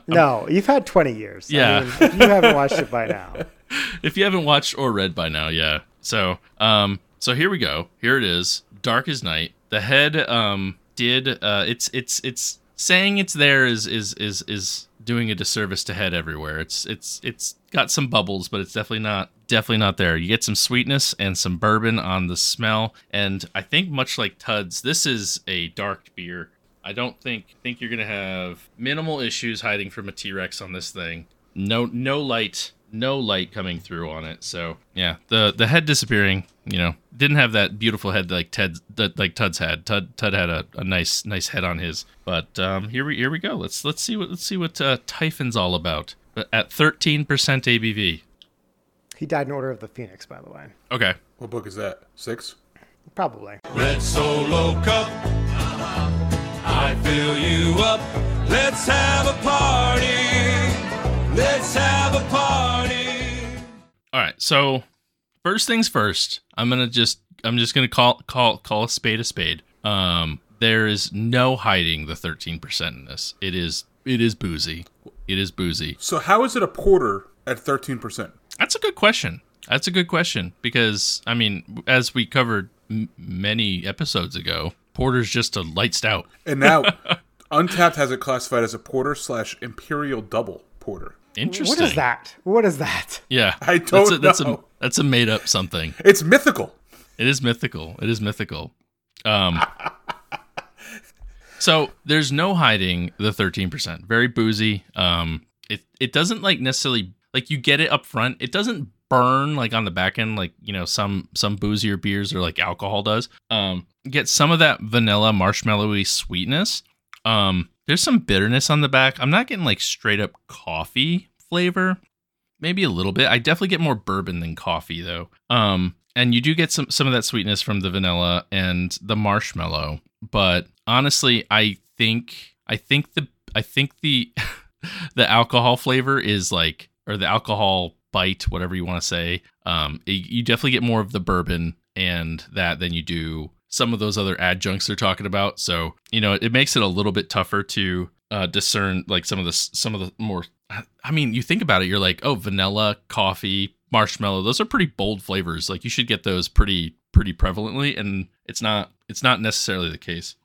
No, you've had twenty years. I Yeah. mean, you haven't watched it by now. <laughs> if you haven't watched or read by now, yeah. So, um, so here we go. Here it is. Dark as night. The head, um, did uh, it's it's it's saying it's there is is is is doing a disservice to head everywhere. It's it's it's got some bubbles, but it's definitely not definitely not there. You get some sweetness and some bourbon on the smell, and I think much like Tud's, this is a dark beer. I don't think think you're gonna have minimal issues hiding from a T Rex on this thing. No no light no light coming through on it. So yeah, the the head disappearing. You know, didn't have that beautiful head like Ted that like Tud's had. Tud Tud had a, a nice nice head on his. But um, here we here we go. Let's let's see what let's see what uh, Typhon's all about. At thirteen percent ABV. He died in Order of the Phoenix, by the way. Okay. What book is that? Six. Probably. Red Solo Cup. I fill you up. Let's have a party. Let's have a party. All right. So first things first, I'm gonna just I'm just gonna call call call a spade a spade. Um, there is no hiding the 13% in this. It is it is boozy. It is boozy. So how is it a porter at thirteen percent? That's a good question. That's a good question because I mean, as we covered m- many episodes ago, porter's just a light stout. And now, <laughs> Untappd has it classified as a porter slash imperial double porter. Interesting. What is that? What is that? Yeah, I that's don't a, that's know. A, that's a made up something. It's mythical. It is mythical. It is mythical. Um, <laughs> so there's no hiding the 13%. Very boozy. Um, it it doesn't like necessarily like you get it up front. It doesn't burn like on the back end like you know some some boozier beers or like alcohol does. Um, get some of that vanilla marshmallowy sweetness. Um, there's some bitterness on the back. I'm not getting like straight up coffee flavor maybe a little bit. I definitely get more bourbon than coffee though. Um, and you do get some some of that sweetness from the vanilla and the marshmallow. But honestly, I think I think the I think the <laughs> the alcohol flavor is like or the alcohol bite, whatever you want to say. Um, it- you definitely get more of the bourbon and that than you do some of those other adjuncts they're talking about. So you know, it makes it a little bit tougher to uh, discern like some of the some of the more. I mean, you think about it, you're like, oh, vanilla, coffee, marshmallow. Those are pretty bold flavors. Like you should get those pretty pretty prevalently, and it's not it's not necessarily the case.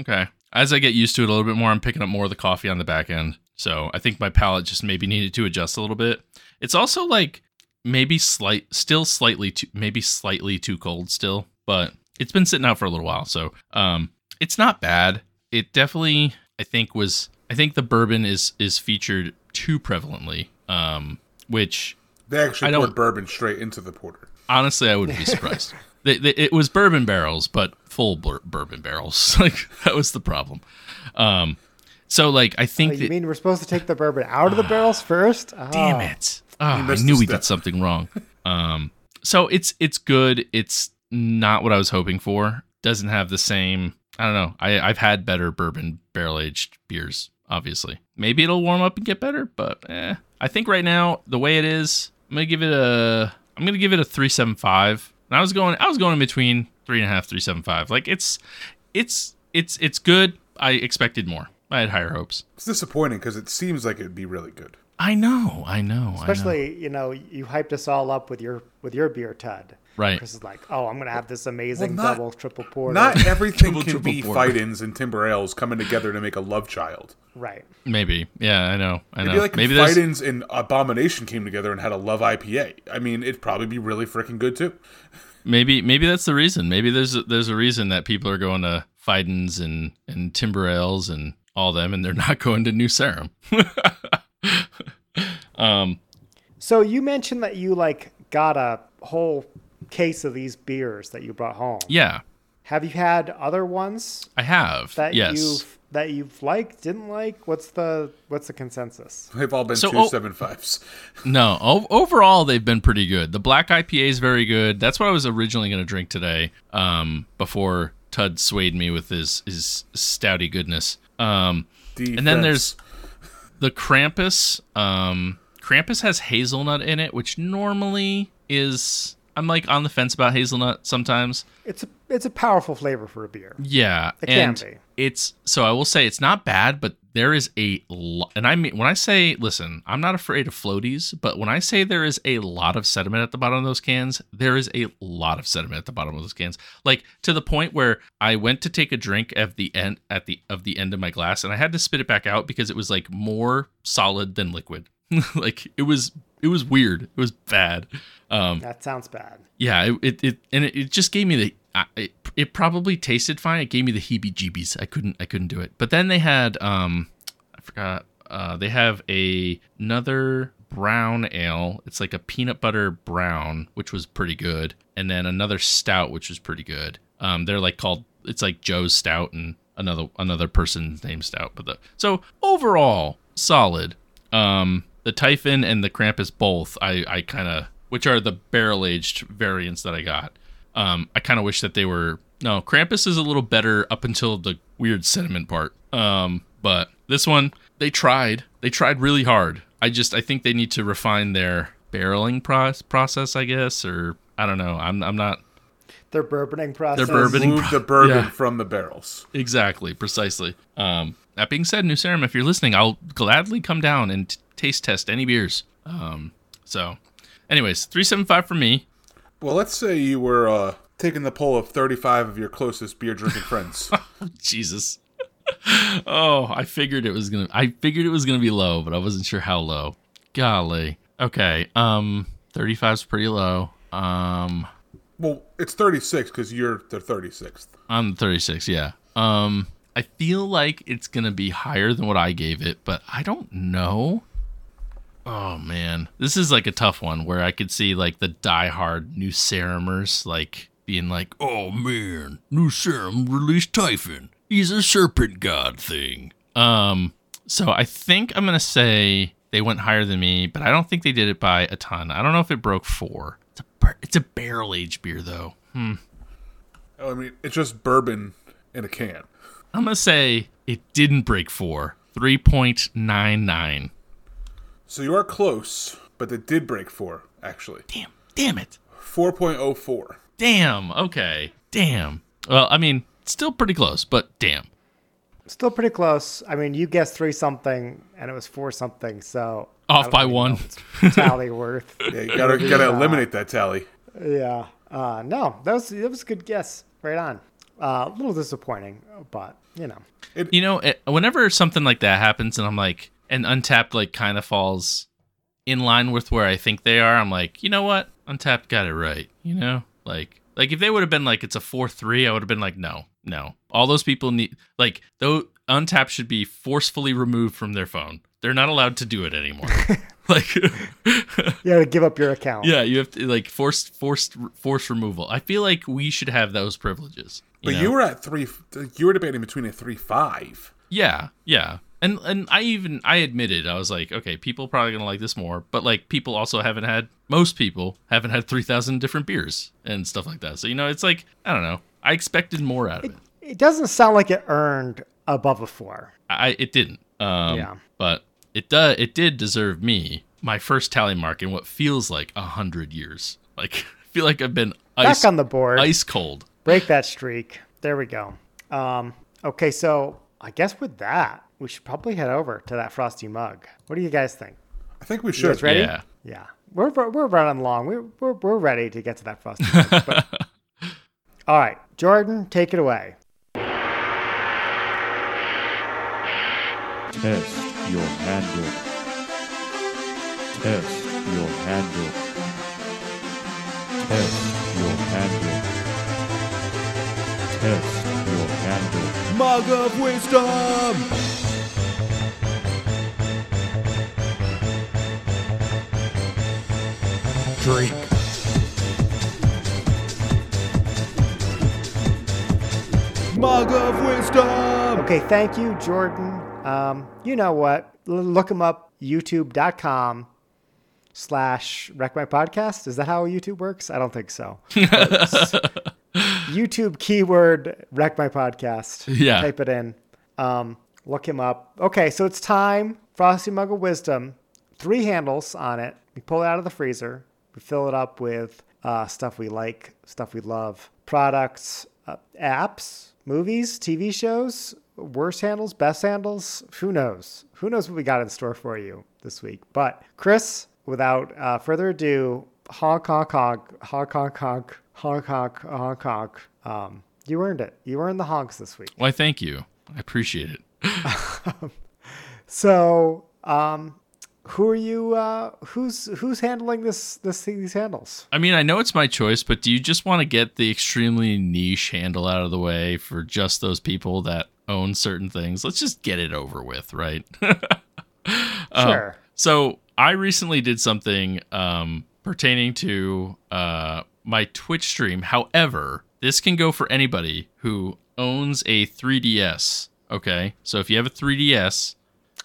Okay, as I get used to it a little bit more, I'm picking up more of the coffee on the back end. So I think my palate just maybe needed to adjust a little bit. It's also like maybe slight, still slightly too, maybe slightly too cold still, but it's been sitting out for a little while. So um, it's not bad. It definitely, I think, was. I think the bourbon is is featured too prevalently, um, which They actually I don't- poured bourbon straight into the porter. honestly I wouldn't be <laughs> surprised. they, they, it was bourbon barrels, but full bur- bourbon barrels. <laughs> like that was the problem. Um, so like I Oh, think you that, mean we're supposed to take the bourbon out of the barrels first? Oh, damn it. Ah, I knew we did something wrong. Um, so it's it's good. It's not what I was hoping for. Doesn't have the same. I don't know. I I've had better bourbon barrel aged beers. Obviously, maybe it'll warm up and get better. But eh, I think right now the way it is, I'm gonna give it a. I'm gonna give it a three seven five. And I was going. I was going in between three and a half, three seven five. Like it's, it's it's it's good. I expected more. I had higher hopes. It's disappointing because it seems like it'd be really good. I know. I know. I know. Especially, you know, you hyped us all up with your with your beer, Tud. Right. Chris is like, oh, I'm gonna have this amazing Well, not- double, triple porter. Not <laughs> everything Triple, can be porter. Fidens and timber ales coming together to make a love child. right. Maybe. Yeah, I know. I It'd know. be like Maybe if Fidens and Abomination came together and had a love IPA. I mean, it'd probably be really freaking good too. maybe maybe that's the reason. Maybe there's a, there's a reason that people are going to Fidens and and Timber Ales and all them, and they're <laughs> not going to New Sarum. <laughs> um. So you mentioned that you like got a whole case of these beers that you brought home. Yeah, Have you had other ones I have. that yes. you've that you've liked, didn't like? What's the what's the consensus? They've all been So, two oh- seven fives. <laughs> No, o- overall they've been pretty good. The black IPA is very good. That's what I was originally going to drink today. Um, before Tud swayed me with his his stouty goodness. Um, and then there's the Krampus. Um, Krampus has hazelnut in it, which normally is I'm like on the fence about hazelnut sometimes. It's a it's a powerful flavor for a beer. Yeah, It can be. it's so I will say it's not bad, but there is a lot, and I mean when I say listen, I'm not afraid of floaties, but when I say there is a lot of sediment at the bottom of those cans, there is a lot of sediment at the bottom of those cans, like to the point where I went to take a drink at the end at the of the end of my glass, and I had to spit it back out because it was like more solid than liquid. <laughs> like it was it was weird. It was bad. Um, That sounds bad. yeah, it, it, it and it, it just gave me the I, it, it probably tasted fine. It gave me the heebie-jeebies. I couldn't I couldn't do it. But then they had um I forgot uh they have a another brown ale. It's like a peanut butter brown, which was pretty good, and then another stout which was pretty good. Um they're like called it's like Joe's stout and another another person's name stout, but the so overall solid. Um the Typhon and the Krampus both I I kind of which are the barrel aged variants that I got. Um, I kind of wish that they were. No, Krampus is a little better up until the weird sediment part. Um, but this one, they tried. They tried really hard. I just, I think they need to refine their barreling pro- process, I guess, or I don't know. I'm, I'm not Their bourboning process. Their bourboning- Move the bourbon Yeah. from the barrels. exactly, precisely. Um, that being said, New Sarum, if you're listening, I'll gladly come down and t- taste test any beers. Um, so, anyways, three seven five for me. Well, let's say you were uh, taking the poll of 35 of your closest beer drinking friends. <laughs> Jesus. oh, I figured it was gonna. I figured it was gonna be low, but I wasn't sure how low. Golly. Okay. Um, 35 is pretty low. Um, well, it's 36 because you're the 36th. I'm 36. Yeah. Um, I feel like it's gonna be higher than what I gave it, but I don't know. Oh man, this is like a tough one where I could see like the diehard New Sarumers like being like, "Oh man, New Sarum released Typhon. He's a serpent god thing." Um, so I think I'm gonna say they went higher than me, but I don't think they did it by a ton. I don't know if it broke four. It's a bar- it's a barrel aged beer though. Hmm. I mean, it's just bourbon in a can. I'm gonna say it didn't break four. Three point nine nine. So you are close, but it did break four, actually. Damn, damn it. 4.04. Damn. Okay. Damn. Well, I mean, still pretty close, but damn. Still pretty close. I mean, you guessed three something, and it was four something. So Off by one. tally <laughs> worth. Yeah, you gotta, gotta eliminate that tally. Yeah. Uh, no, that was that was a good guess. Right on. Uh, a little disappointing, but you know. It, You know, it, whenever something like that happens, and I'm like, and Untappd like kind of falls in line with where I think they are, I'm like, you know what? Untappd got it right. You know, like like if they would have been like it's a four three, I would have been like, no, no. All those people need like though Untappd should be forcefully removed from their phone. They're not allowed to do it anymore. <laughs> like You got to give up your account. yeah, you have to like forced forced forced removal. I feel like we should have those privileges. But know? you were at three. You were debating between a three five. Yeah, yeah. And and I even I admitted I was like, okay, people probably gonna like this more, but like people also haven't had most people haven't had three thousand different beers and stuff like that. So you know, it's like I don't know. I expected more out of it. It doesn't sound like it earned above a four. I it didn't. Um, Yeah. But it does. It did deserve me my first tally mark in what feels like a hundred years. Like <laughs> I feel like I've been ice Back on the board. ice cold. Break that streak. There we go. Um, okay, so I guess with that, we should probably head over to that frosty mug. What do you guys think? I think we should. You should. guys ready? Yeah. Yeah. We're, we're running long. We're, we're, we're ready to get to that frosty mug. but- <laughs> All right, Jordan, take it away. Test your handle. Test your handle. Test your handle. Test your handle. Mug of wisdom. Drink. Mug of wisdom. Okay, thank you, Jordan. Um, you know what? L- look him up, youtube.com slash wreck my podcast. Is that how YouTube works? I don't think so. <laughs> YouTube keyword wreck my podcast. Yeah. Type it in. Um, look him up. Okay, so it's time. Frosty Mug of Wisdom. Three handles on it. We pull it out of the freezer. We fill it up with uh, stuff we like, stuff we love, products, uh, apps, movies, TV shows, worst handles, best handles. Who knows? Who knows what we got in store for you this week? But Chris, without uh, further ado, honk honk honk honk honk honk honk honk honk honk. Um, you earned it. You earned the honks this week. Why? Thank you. I appreciate it. <laughs> So, um, who are you? Uh, who's who's handling this this these handles? I mean, I know it's my choice, but do you just want to get the extremely niche handle out of the way for just those people that own certain things? Let's just get it over with, right? <laughs> Sure. So I recently did something um, pertaining to uh, my Twitch stream. However, this can go for anybody who owns a 3DS. Okay, so if you have a 3DS,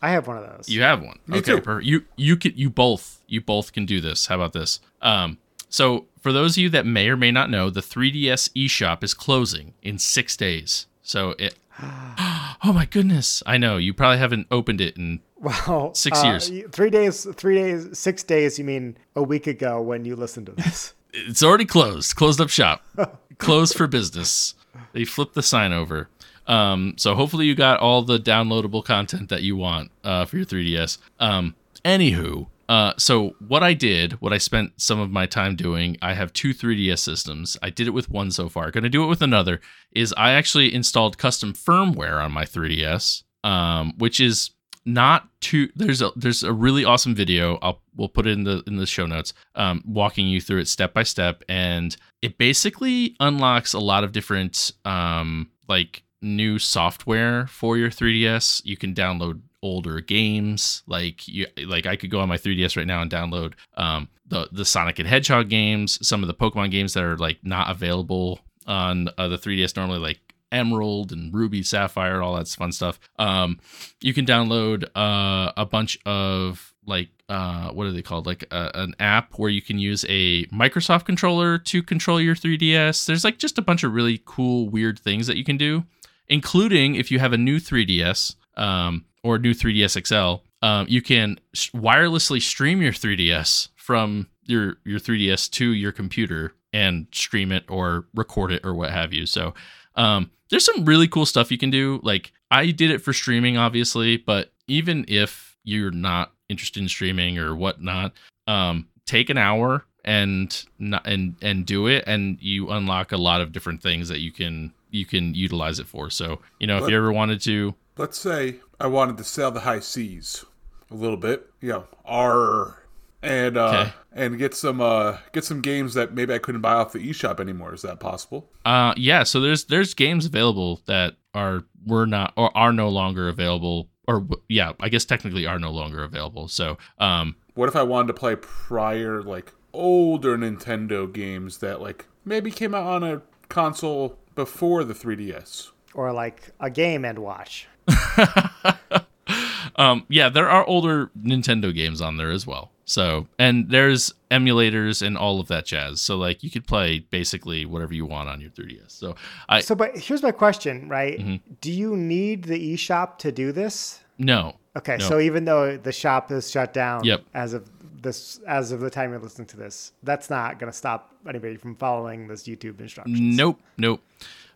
I have one of those. you have one. Me okay, too. per- you you could you both you both can do this. How about this? Um, so for those of you that may or may not know, the 3DS eShop is closing in six days. So it. <gasps> oh my goodness! I know you probably haven't opened it in Well, Six uh, years. Three days. Three days. Six days. You mean a week ago when you listened to this? <laughs> it's already closed. Closed up shop. <laughs> closed for business. They flipped the sign over. Um, so hopefully you got all the downloadable content that you want uh, for your 3DS. Um, anywho, uh, so what I did, what I spent some of my time doing, I have two 3DS systems. I did it with one so far. Going to do it with another. Is I actually installed custom firmware on my 3DS, um, which is not too there's a there's a really awesome video i'll we'll put it in the in the show notes um, walking you through it step by step and it basically unlocks a lot of different um, like new software for your 3ds you can download older games like you like i could go on my 3ds right now and download um, the the sonic and hedgehog games some of the pokemon games that are like not available on uh, the 3ds normally like Emerald and Ruby, Sapphire, all that fun stuff. Um, you can download uh, a bunch of like uh, what are they called? Like uh, an app where you can use a Microsoft controller to control your 3DS. There's like just a bunch of really cool, weird things that you can do, including if you have a new 3DS um, or new 3DS XL, um, you can sh- wirelessly stream your 3DS from your your 3DS to your computer and stream it or record it or what have you. So um, there's some really cool stuff you can do. Like I did it for streaming, obviously, but even if you're not interested in streaming or whatnot, um, take an hour and not, and and do it, and you unlock a lot of different things that you can you can utilize it for. So you know, if you ever wanted to, Let's say I wanted to sail the high seas. a little bit. You know, R and uh, Okay. and get some uh, get some games that maybe I couldn't buy off the eShop anymore. Is that possible? Uh, yeah. So there's there's games available that are were not or are no longer available, or yeah, I guess technically are no longer available. So um, What if I wanted to play prior, like older Nintendo games that like maybe came out on a console before the 3DS? Or like a game and watch. <laughs> um, yeah, there are older Nintendo games on there as well. So and there's emulators and all of that jazz. So like you could play basically whatever you want on your 3DS. So I So, but here's my question, right? Mm-hmm. Do you need the eShop to do this? no. Okay, No. so even though the shop is shut down Yep. as of this as of the time you're listening to this, that's not going to stop anybody from following this YouTube instructions. Nope. Nope.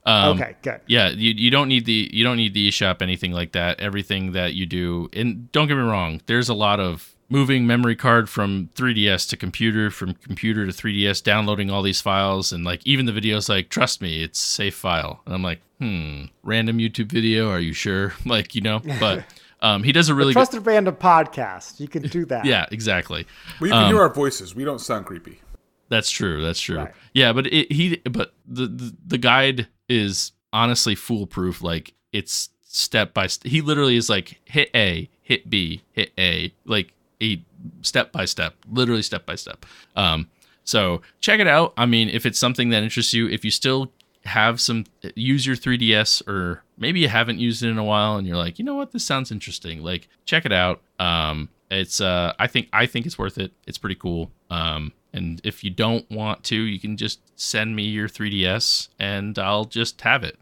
Um, okay, good. Yeah, you, you don't need the you don't need the eShop anything like that. Everything that you do, and don't get me wrong, there's a lot of moving memory card from 3DS to computer, from computer to 3DS, downloading all these files, and like even the videos, like trust me, it's safe file, and I'm like, hmm, random YouTube video, are you sure? <laughs> like you know, but <laughs> um, he does a really good, Trusted random podcast. You can do <laughs> that. yeah, exactly. Well, you can hear our voices. We don't sound creepy. That's true. That's true. Right. Yeah, but it, he but the, the the guide is honestly foolproof. Like it's step by step. He literally is like hit A, hit B, hit A, like a step by step, literally step by step. Um, so check it out. I mean, if it's something that interests you, if you still have some use your 3ds or maybe you haven't used it in a while and you're like you know what? This sounds interesting. Like check it out. Um it's uh i think i think it's worth it. It's pretty cool. Um and if you don't want to you can just send me your 3ds and i'll just have it.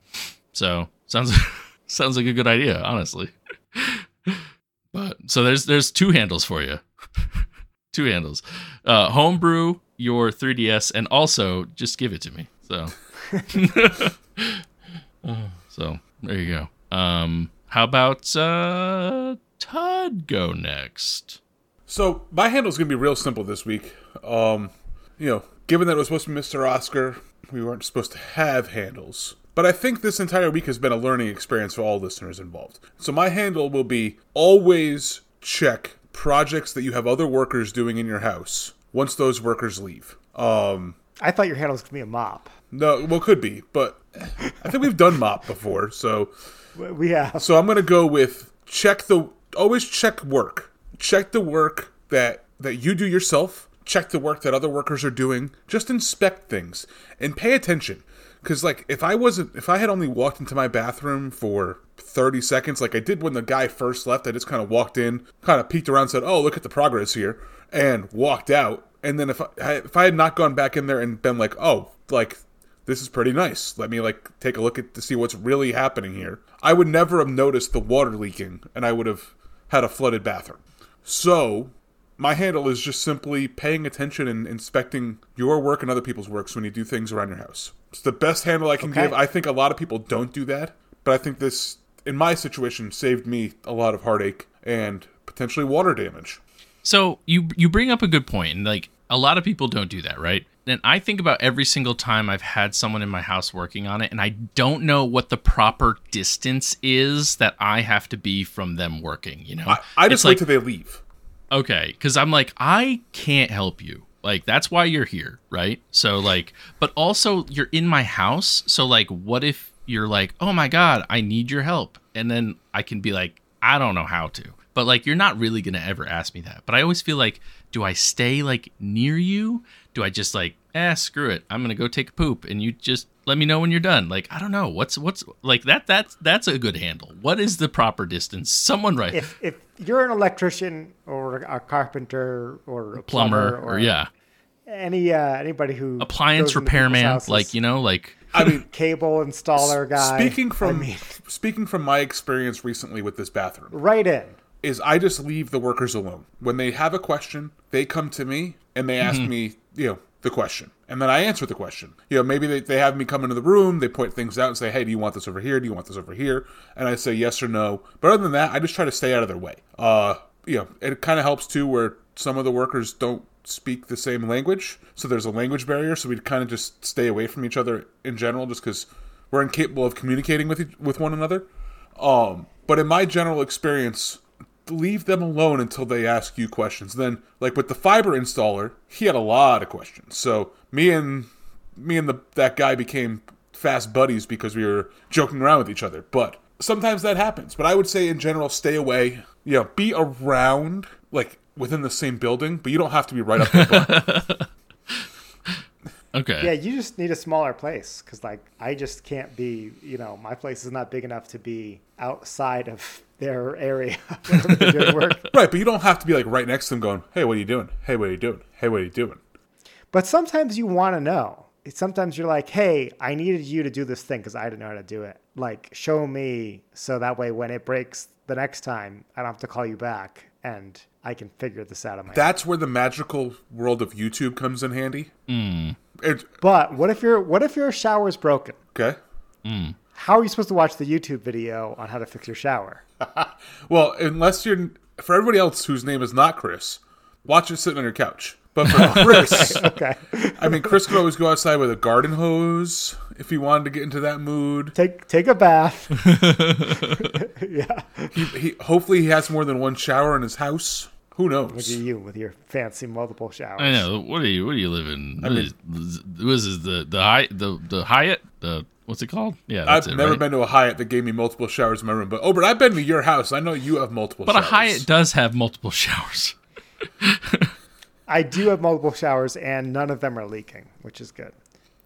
So sounds <laughs> sounds like a good idea honestly. <laughs> But so there's there's two handles for you. <laughs> Two handles. Uh homebrew your 3ds and also just give it to me. So <laughs> so there you go. Um, how about uh, Todd go next? So my handle is gonna be real simple this week. Um, you know, given that it was supposed to be Mr. Oscar, we weren't supposed to have handles. But I think this entire week has been a learning experience for all listeners involved. So my handle will be always check projects that you have other workers doing in your house once those workers leave. Um, I thought your handle was going to be a mop. no, well, could be, but I think we've done mop before, so We- have. so I'm gonna go with check the always check work. Check the work that that you do yourself. Check the work that other workers are doing. Just inspect things and pay attention. Cause like if I wasn't if I had only walked into my bathroom for 30 seconds, like I did when the guy first left, I just kind of walked in, kind of peeked around, said, "Oh, look at the progress here," and walked out. And then if I if I had not gone back in there and been like, "Oh, like this is pretty nice. Let me like take a look at to see what's really happening here. I would never have noticed the water leaking and I would have had a flooded bathroom. So, my handle is just simply paying attention and inspecting your work and other people's works when you do things around your house. It's the best handle I can Okay. give. I think a lot of people don't do that, but I think this in my situation saved me a lot of heartache and potentially water damage. So you you bring up a good point, and like a lot of people don't do that, right? And I think about every single time I've had someone in my house working on it, and I don't know what the proper distance is that I have to be from them working. You know, I, I It's just wait like till they leave. okay, because I'm like I can't help you. Like that's why you're here, right? So like, but also you're in my house. So like, what if you're like, oh my god, I need your help, and then I can be like, I don't know how to. But like, you're not really gonna ever ask me that. But I always feel like, do I stay like near you? Do I just like, eh, screw it, I'm gonna go take a poop, and you just let me know when you're done. Like, I don't know what's what's like that. That's that's a good handle. What is the proper distance? Someone right, If if you're an electrician or a carpenter or a plumber plumber, or yeah, any uh, anybody who appliance goes into repairman, like you know, like I mean, <laughs> cable installer guy. speaking from I mean, speaking from my experience recently with this bathroom, right in. Is I just leave the workers alone. When they have a question, they come to me and they ask me, you know, the question. And then I answer the question. You know, maybe they, they have me come into the room, they point things out and say, hey, do you want this over here? Do you want this over here? And I say yes or no. But other than that, I just try to stay out of their way. Uh, you know, it kind of helps too where some of the workers don't speak the same language. So there's a language barrier. So we kind of just stay away from each other in general just because we're incapable of communicating with each, with one another. Um, but in my general experience, leave them alone until they ask you questions. Then, like with the fiber installer, he had a lot of questions. So me and me and the that guy became fast buddies because we were joking around with each other. But sometimes that happens. But I would say in general, stay away. You know, be around like within the same building, but you don't have to be right up there. <laughs> Okay. Yeah, you just need a smaller place because, like, I just can't be. You know, my place is not big enough to be outside of their area <laughs> they're doing work. <laughs> right, but you don't have to be like right next to them going, "Hey, what are you doing? Hey, what are you doing? Hey, what are you doing?" But sometimes you want to know. Sometimes you're like, hey, I needed you to do this thing because I didn't know how to do it. Like, show me so that way when it breaks the next time, I don't have to call you back and I can figure this out on my own. That's where the magical world of YouTube comes in handy. Mm. It, But what if your what if your shower's broken? okay. How are you supposed to watch the YouTube video on how to fix your shower? <laughs> Well, unless you're for everybody else whose name is not Chris, watch it sitting on your couch. But for <laughs> Chris, Okay. I mean, Chris could always go outside with a garden hose if he wanted to get into that mood. take take a bath. <laughs> yeah. He, he hopefully he has more than one shower in his house. Who knows? Look at knows? you with your fancy multiple showers. I know. What are you? What are you living? What is, was is the the Hyatt the the Hyatt the what's it called? Yeah, I've it, never right? been to a Hyatt that gave me multiple showers in my room. But oh, Obert, I've been to your house. I know you have multiple. But a. Hyatt does have multiple <laughs> showers. <laughs> I do have multiple showers and none of them are leaking, which is good.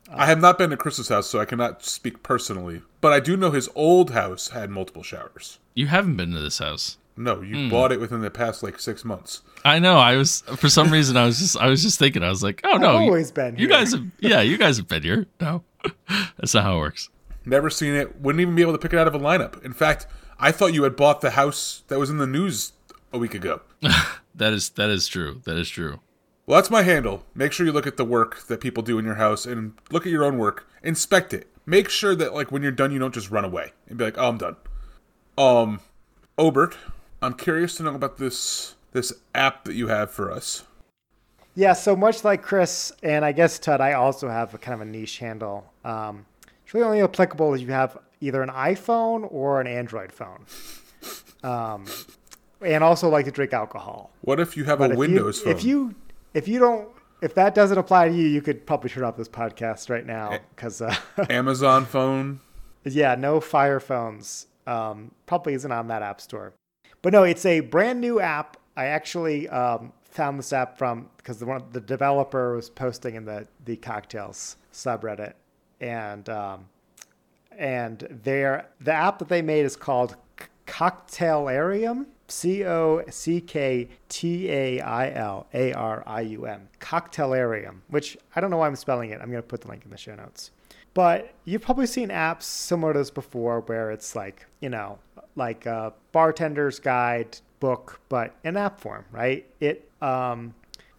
I have not been to Chris's house, so I cannot speak personally. But I do know his old house had multiple showers. You haven't been to this house. No, you bought it within the past like six months. I know. I was for some reason I was just I was just thinking I was like, oh no, I've you- always been You guys have yeah, you guys have been here. No, <laughs> that's not how it works. Never seen it. Wouldn't even be able to pick it out of a lineup. In fact, I thought you had bought the house that was in the news a week ago. <laughs> That is that is true. That is true. Well, that's my handle. Make sure you look at the work that people do in your house and look at your own work. Inspect it. Make sure that like when you're done, you don't just run away and be like, "Oh, I'm done." Um, Obert, I'm curious to know about this this app that you have for us. Yeah, so much like Chris and I guess Tud, I also have a kind of a niche handle. Um, it's really only applicable if you have either an iPhone or an Android phone. Um, and also like to drink alcohol. What if you have But a Windows you, phone? If you if you don't if that doesn't apply to you, you could probably turn off this podcast right now because uh, <laughs> Amazon phone, yeah, no Fire phones. Um, probably isn't on that app store. But no, it's a brand new app. I actually um, found this app from because the one the developer was posting in the the cocktails subreddit, and um, and their the app that they made is called Cocktailarium. C O C K T A I L A R I U M. Cocktailarium, which I don't know why I'm spelling it. I'm going to put the link in the show notes. But you've probably seen apps similar to this before where it's like, you know, like a bartender's guide book, but in app form, right? It, um,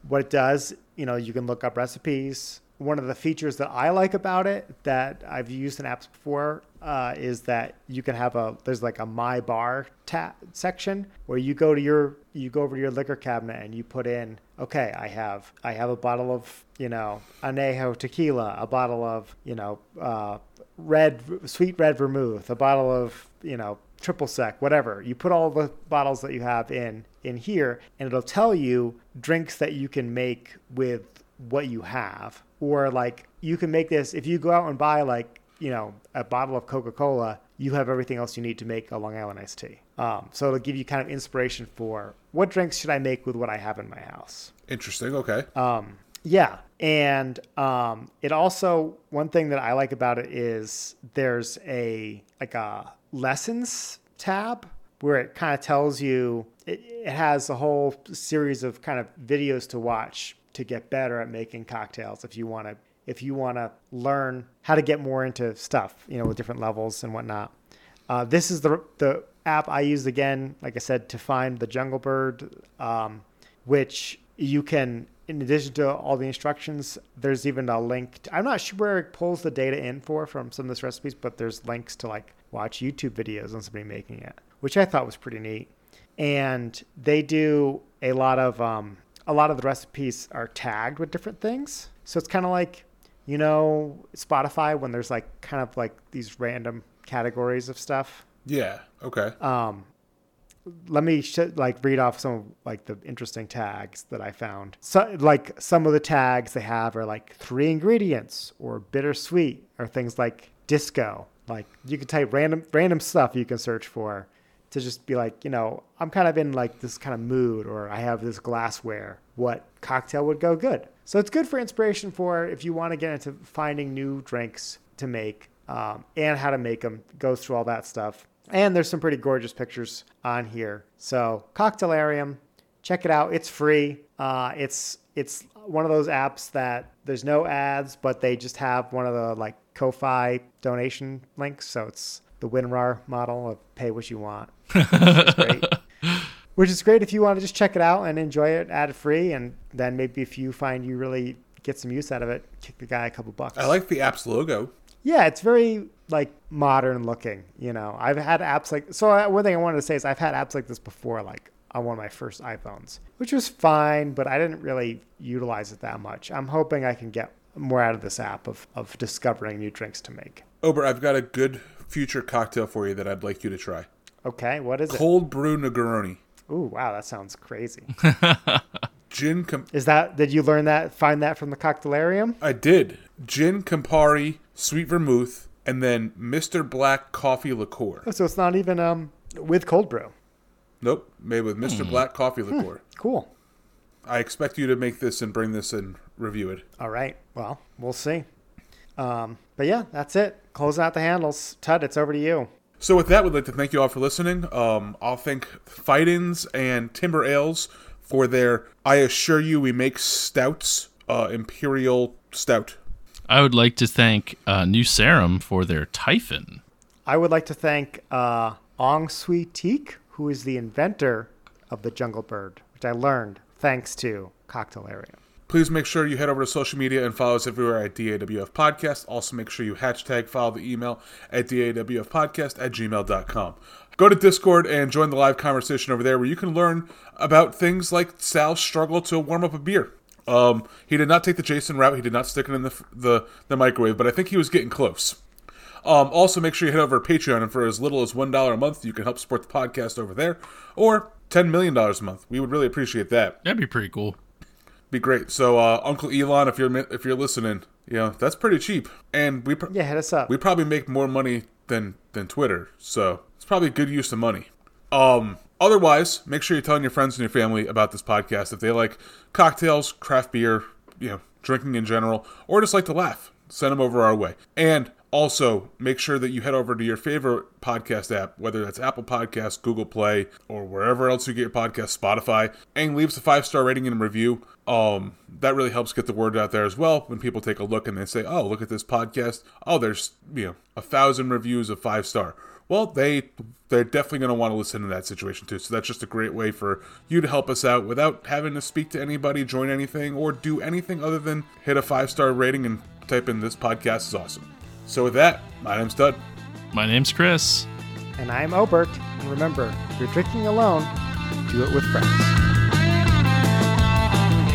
what it does, you know, you can look up recipes. One of the features that I like about it that I've used in apps before uh, is that you can have a there's like a my bar tab section where you go to your you go over to your liquor cabinet and you put in okay I have I have a bottle of you know anejo tequila a bottle of you know uh, red sweet red vermouth a bottle of you know triple sec whatever. You put all the bottles that you have in in here and it'll tell you drinks that you can make with what you have. Or like you can make this if you go out and buy like you know a bottle of coca-cola you have everything else you need to make a long island iced tea. Um, so it'll give you kind of inspiration for what drinks should i make with what i have in my house. Interesting. Okay, um, yeah, and um, it also one thing that I like about it is there's a like a lessons tab where it kind of tells you it, it has a whole series of kind of videos to watch to get better at making cocktails if you want to if you want to learn how to get more into stuff you know with different levels and whatnot. Uh, this is the the app I used again, like I said, to find the jungle bird, um, which you can, in addition to all the instructions, there's even a link. To, I'm not sure where it pulls the data in for from some of this recipes, but there's links to like watch YouTube videos on somebody making it, which I thought was pretty neat. And they do a lot of um, a lot of the recipes are tagged with different things, so it's kind of like you know Spotify when there's like kind of like these random categories of stuff. yeah, okay. Um, let me sh- like read off some of like the interesting tags that I found. So like some of the tags they have are like three ingredients or bittersweet or things like disco. Like you can type random random stuff you can search for to just be like, you know, I'm kind of in like this kind of mood or I have this glassware. What cocktail would go good? So it's good for inspiration for if you want to get into finding new drinks to make um, and how to make them. Goes through all that stuff. And there's some pretty gorgeous pictures on here. So Cocktailarium, check it out. It's free. Uh, it's it's one of those apps that there's no ads, but they just have one of the like Ko-fi donation links. So it's the WinRAR model of pay what you want. Which is great. <laughs> Which is great if you want to just check it out and enjoy it ad free, and then maybe if you find you really get some use out of it, kick the guy a couple bucks. I like the app's logo. Yeah, it's very like modern looking. You know, I've had apps like so. I, one thing I wanted to say is I've had apps like this before, like on one of my first iPhones, which was fine, but I didn't really utilize it that much. I'm hoping I can get more out of this app of of discovering new drinks to make. Ober, I've got a good future cocktail for you that I'd like you to try. Okay, what is it? Cold brew Negroni. Ooh, wow, that sounds crazy. <laughs> Gin com- Is that did you learn that find that from the Cocktailarium? I did. Gin Campari, sweet vermouth, and then Mr. Black coffee liqueur. Oh, so it's not even um with cold brew. Nope, made with Mr. Black coffee liqueur. Cool. I expect you to make this and bring this and review it. All right. Well, we'll see. Um, but yeah, that's it. Closing out the handles. Tud, it's over to you. So with that, we'd like to thank you all for listening. Um, I'll thank Fidens and Timber Ales for their I assure you we make stouts, uh, Imperial Stout. I would like to thank uh, New Sarum for their Typhon. I would like to thank uh, Ong Swee Teik, who is the inventor of the Jungle Bird, which I learned thanks to Cocktailarium. Please make sure you head over to social media and follow us everywhere at DAWF Podcast. Also, make sure you hashtag follow the email at DAWFpodcast at gmail.com. Go to Discord and join the live conversation over there where you can learn about things like Sal's struggle to warm up a beer. Um, he did not take the Jason route. He did not stick it in the, the, the microwave, but I think he was getting close. Um, also, make sure you head over to Patreon, and for as little as $1 a month, you can help support the podcast over there, or $10 million a month. We would really appreciate that That'd be pretty cool. be great. So uh, Uncle Elon, if you're if you're listening, you know that's pretty cheap, and we pr- Yeah, hit us up. we probably make more money than than Twitter, so it's probably good use of money. Um, otherwise, make sure you're telling your friends and your family about this podcast if they like cocktails, craft beer, you know, drinking in general, or just like to laugh. Send them over our way, and also make sure that you head over to your favorite podcast app, whether that's Apple Podcasts, Google Play, or wherever else you get your podcast, Spotify, and leave us a five star rating and review. Um, that really helps get the word out there as well. When people take a look and they say, "Oh, look at this podcast! Oh, there's you know a thousand reviews of five star." Well, they they're definitely going to want to listen to that situation too. So that's just a great way for you to help us out without having to speak to anybody, join anything, or do anything other than hit a five star rating and type in "This podcast is awesome." So with that, my name's Tud. My name's Chris. And I'm Obert. And remember, if you're drinking alone, do it with friends.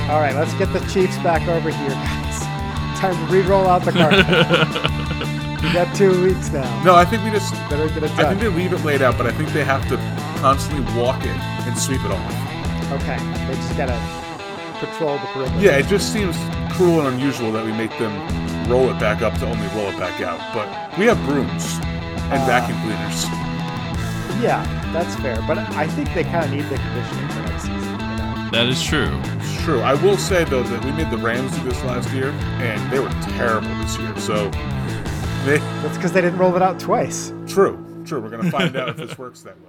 All right, let's get the Chiefs back over here, guys. <laughs> Time to re-roll out the <laughs> card. We got two weeks now. No, I think we just Better get it I think they leave it laid out, but I think they have to constantly walk it and sweep it off. Okay, they just gotta patrol the perimeter. Yeah, it just seems cruel and unusual that we make them roll it back up to only roll it back out. But we have brooms and uh, vacuum cleaners. Yeah, that's fair. But I think they kind of need the conditioning for next season. You know? That is true. It's true. I will say though that we made the Rams do this last year, and they were terrible this year. So they That's because they didn't roll it out twice. true, true. We're gonna find out if this works that well.